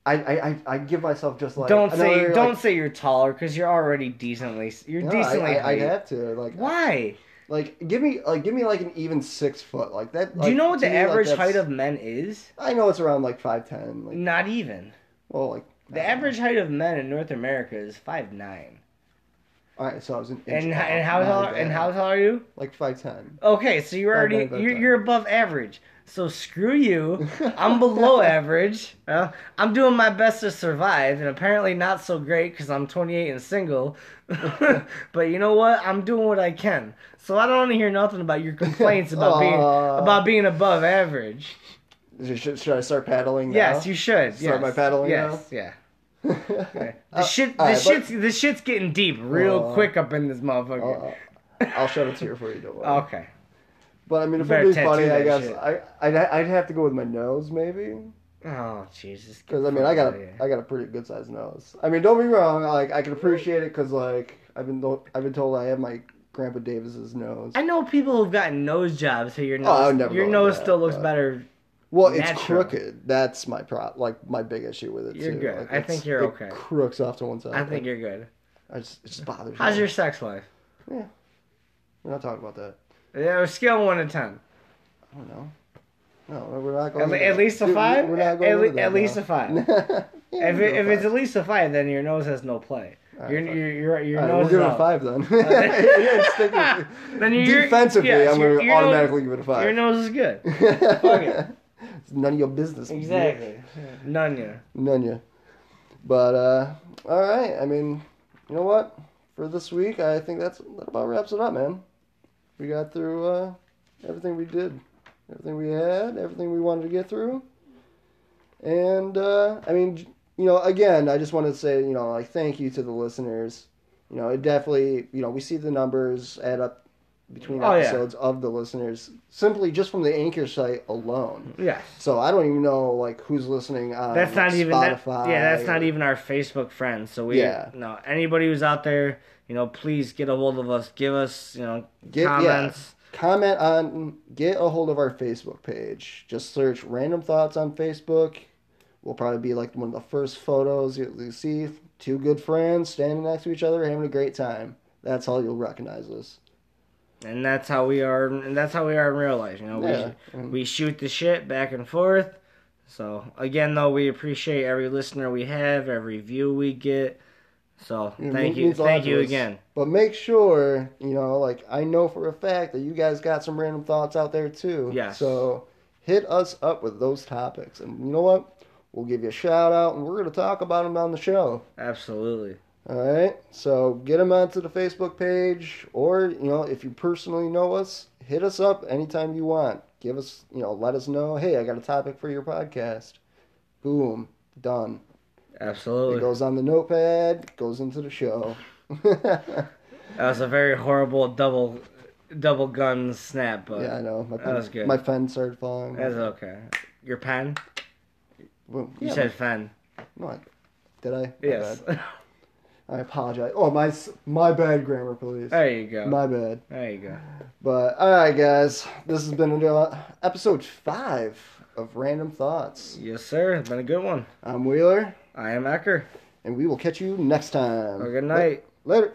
I I I, I give myself just like
don't say don't
like,
say you're taller because you're already decently you're
no, I,
decently
I, I'd
height.
have to like
Why?
like give me like give me like an even six foot like that.
Do you know what the
like,
average
that's-
height of men is?
I know it's around like five ten. Like
Not even.
well, like
The
I don't know.
average height of men in North America is five nine.
All right, so I was an inch
And and how tall and how tall are you?
like five ten.
Okay, so you're already you're, you're above average. So screw you. I'm below average. Well, I'm doing my best to survive, and apparently not so great because I'm 28 and single. but you know what? I'm doing what I can. So I don't want to hear nothing about your complaints about being about being above average.
Should, should I start paddling?
Yes, you should.
Start
yes.
my paddling
Yes, yeah. Okay. The
Uh,
shit, the
right,
shit's, the shit's getting deep real
Uh,
quick up in this motherfucker.
I'll, I'll shut a tear for you. Don't worry.
okay.
But I mean, if being funny, I guess
shit.
I I'd, I'd have to go with my nose maybe
Oh Jesus.
because I mean I got a I got a pretty good sized nose. I mean, don't be wrong. Like I can appreciate it because like I've been I've been told I have my Grandpa Davis's nose.
I know people who've gotten nose jobs, so your nose,
Oh, would never
your nose
that,
still looks better.
Well, it's crooked. That's my pro like my big issue with it
You're
too.
good.
Like,
I think you're
it
okay.
Crooks off to one side.
I think you're good.
I just it just bothers
How's
me.
your sex life?
Yeah, We're not talking about that.
Yeah, scale one to ten.
I don't know. No, we're not
At,
going.
le-
to
at least a
Dude,
five.
We're not
at,
going
le-
into that
at least a five.
Yeah,
if it, if it's at least a five, then your nose has no play.
All right,
your
fine.
your your, your
All right,
nose
we'll give it a five then. Yeah,
Then you're-
Defensively,
yes,
I'm going to
your nose-
automatically give it a five.
Your nose is good.
Fuck
it.
It's none of your business.
Exactly. None ya.
None ya. But uh, all right. I mean, you know what? For this week, I think that's that about wraps it up, man. We got through uh, everything we did, everything we had, everything we wanted to get through. And uh, I mean, you know, again, I just wanted to say, you know, like thank you to the listeners. You know, it definitely, you know, we see the numbers add up between
Oh, yeah.
episodes of the listeners simply just from the Anchor site alone.
Yeah.
So I don't even know like who's listening on
That's not even that,
Spotify.
yeah. That's not even our Facebook friends. So we
Yeah.
no anybody who's out there, you know, please get a hold of us. Give us you know
Get- yeah.
comments.
comment on get a hold of our Facebook page. Just search random thoughts on Facebook. We'll probably be like one of the first photos you, you see. Two good friends standing next to each other having a great time. That's how you'll recognize us.
And that's how we are. And that's how we are in real life. You know,
Yeah.
we we shoot the shit back and forth. So again, though, we appreciate every listener we have, every view we get. So thank you,
means a lot
thank you again.
But make sure, you know, like I know for a fact that you guys got some random thoughts out there too.
Yes.
So hit us up with those topics. And you know what? We'll give you a shout out and we're going to talk about them on the show.
Absolutely.
All right. So get them onto the Facebook page, or you know, if you personally know us, hit us up anytime you want. Give us, you know, let us know. Hey, I got a topic for your podcast. Boom, done.
Absolutely, it
goes on the notepad, goes into the show.
That was a very horrible double double gun snap, but
yeah, I know. My
That was good.
My pen started falling.
that's okay. Your pen?
Well,
You
yeah,
said fen.
my- no, I- did I?
Yes.
I apologize. Oh, my my bad grammar, please.
there you go.
My bad.
there you go.
But all right, guys, this has been episode five of Random Thoughts.
Yes, sir. It's been a good one.
I'm Wheeler,
I am Ecker.
and we will catch you next time.
Have a good night.
Later.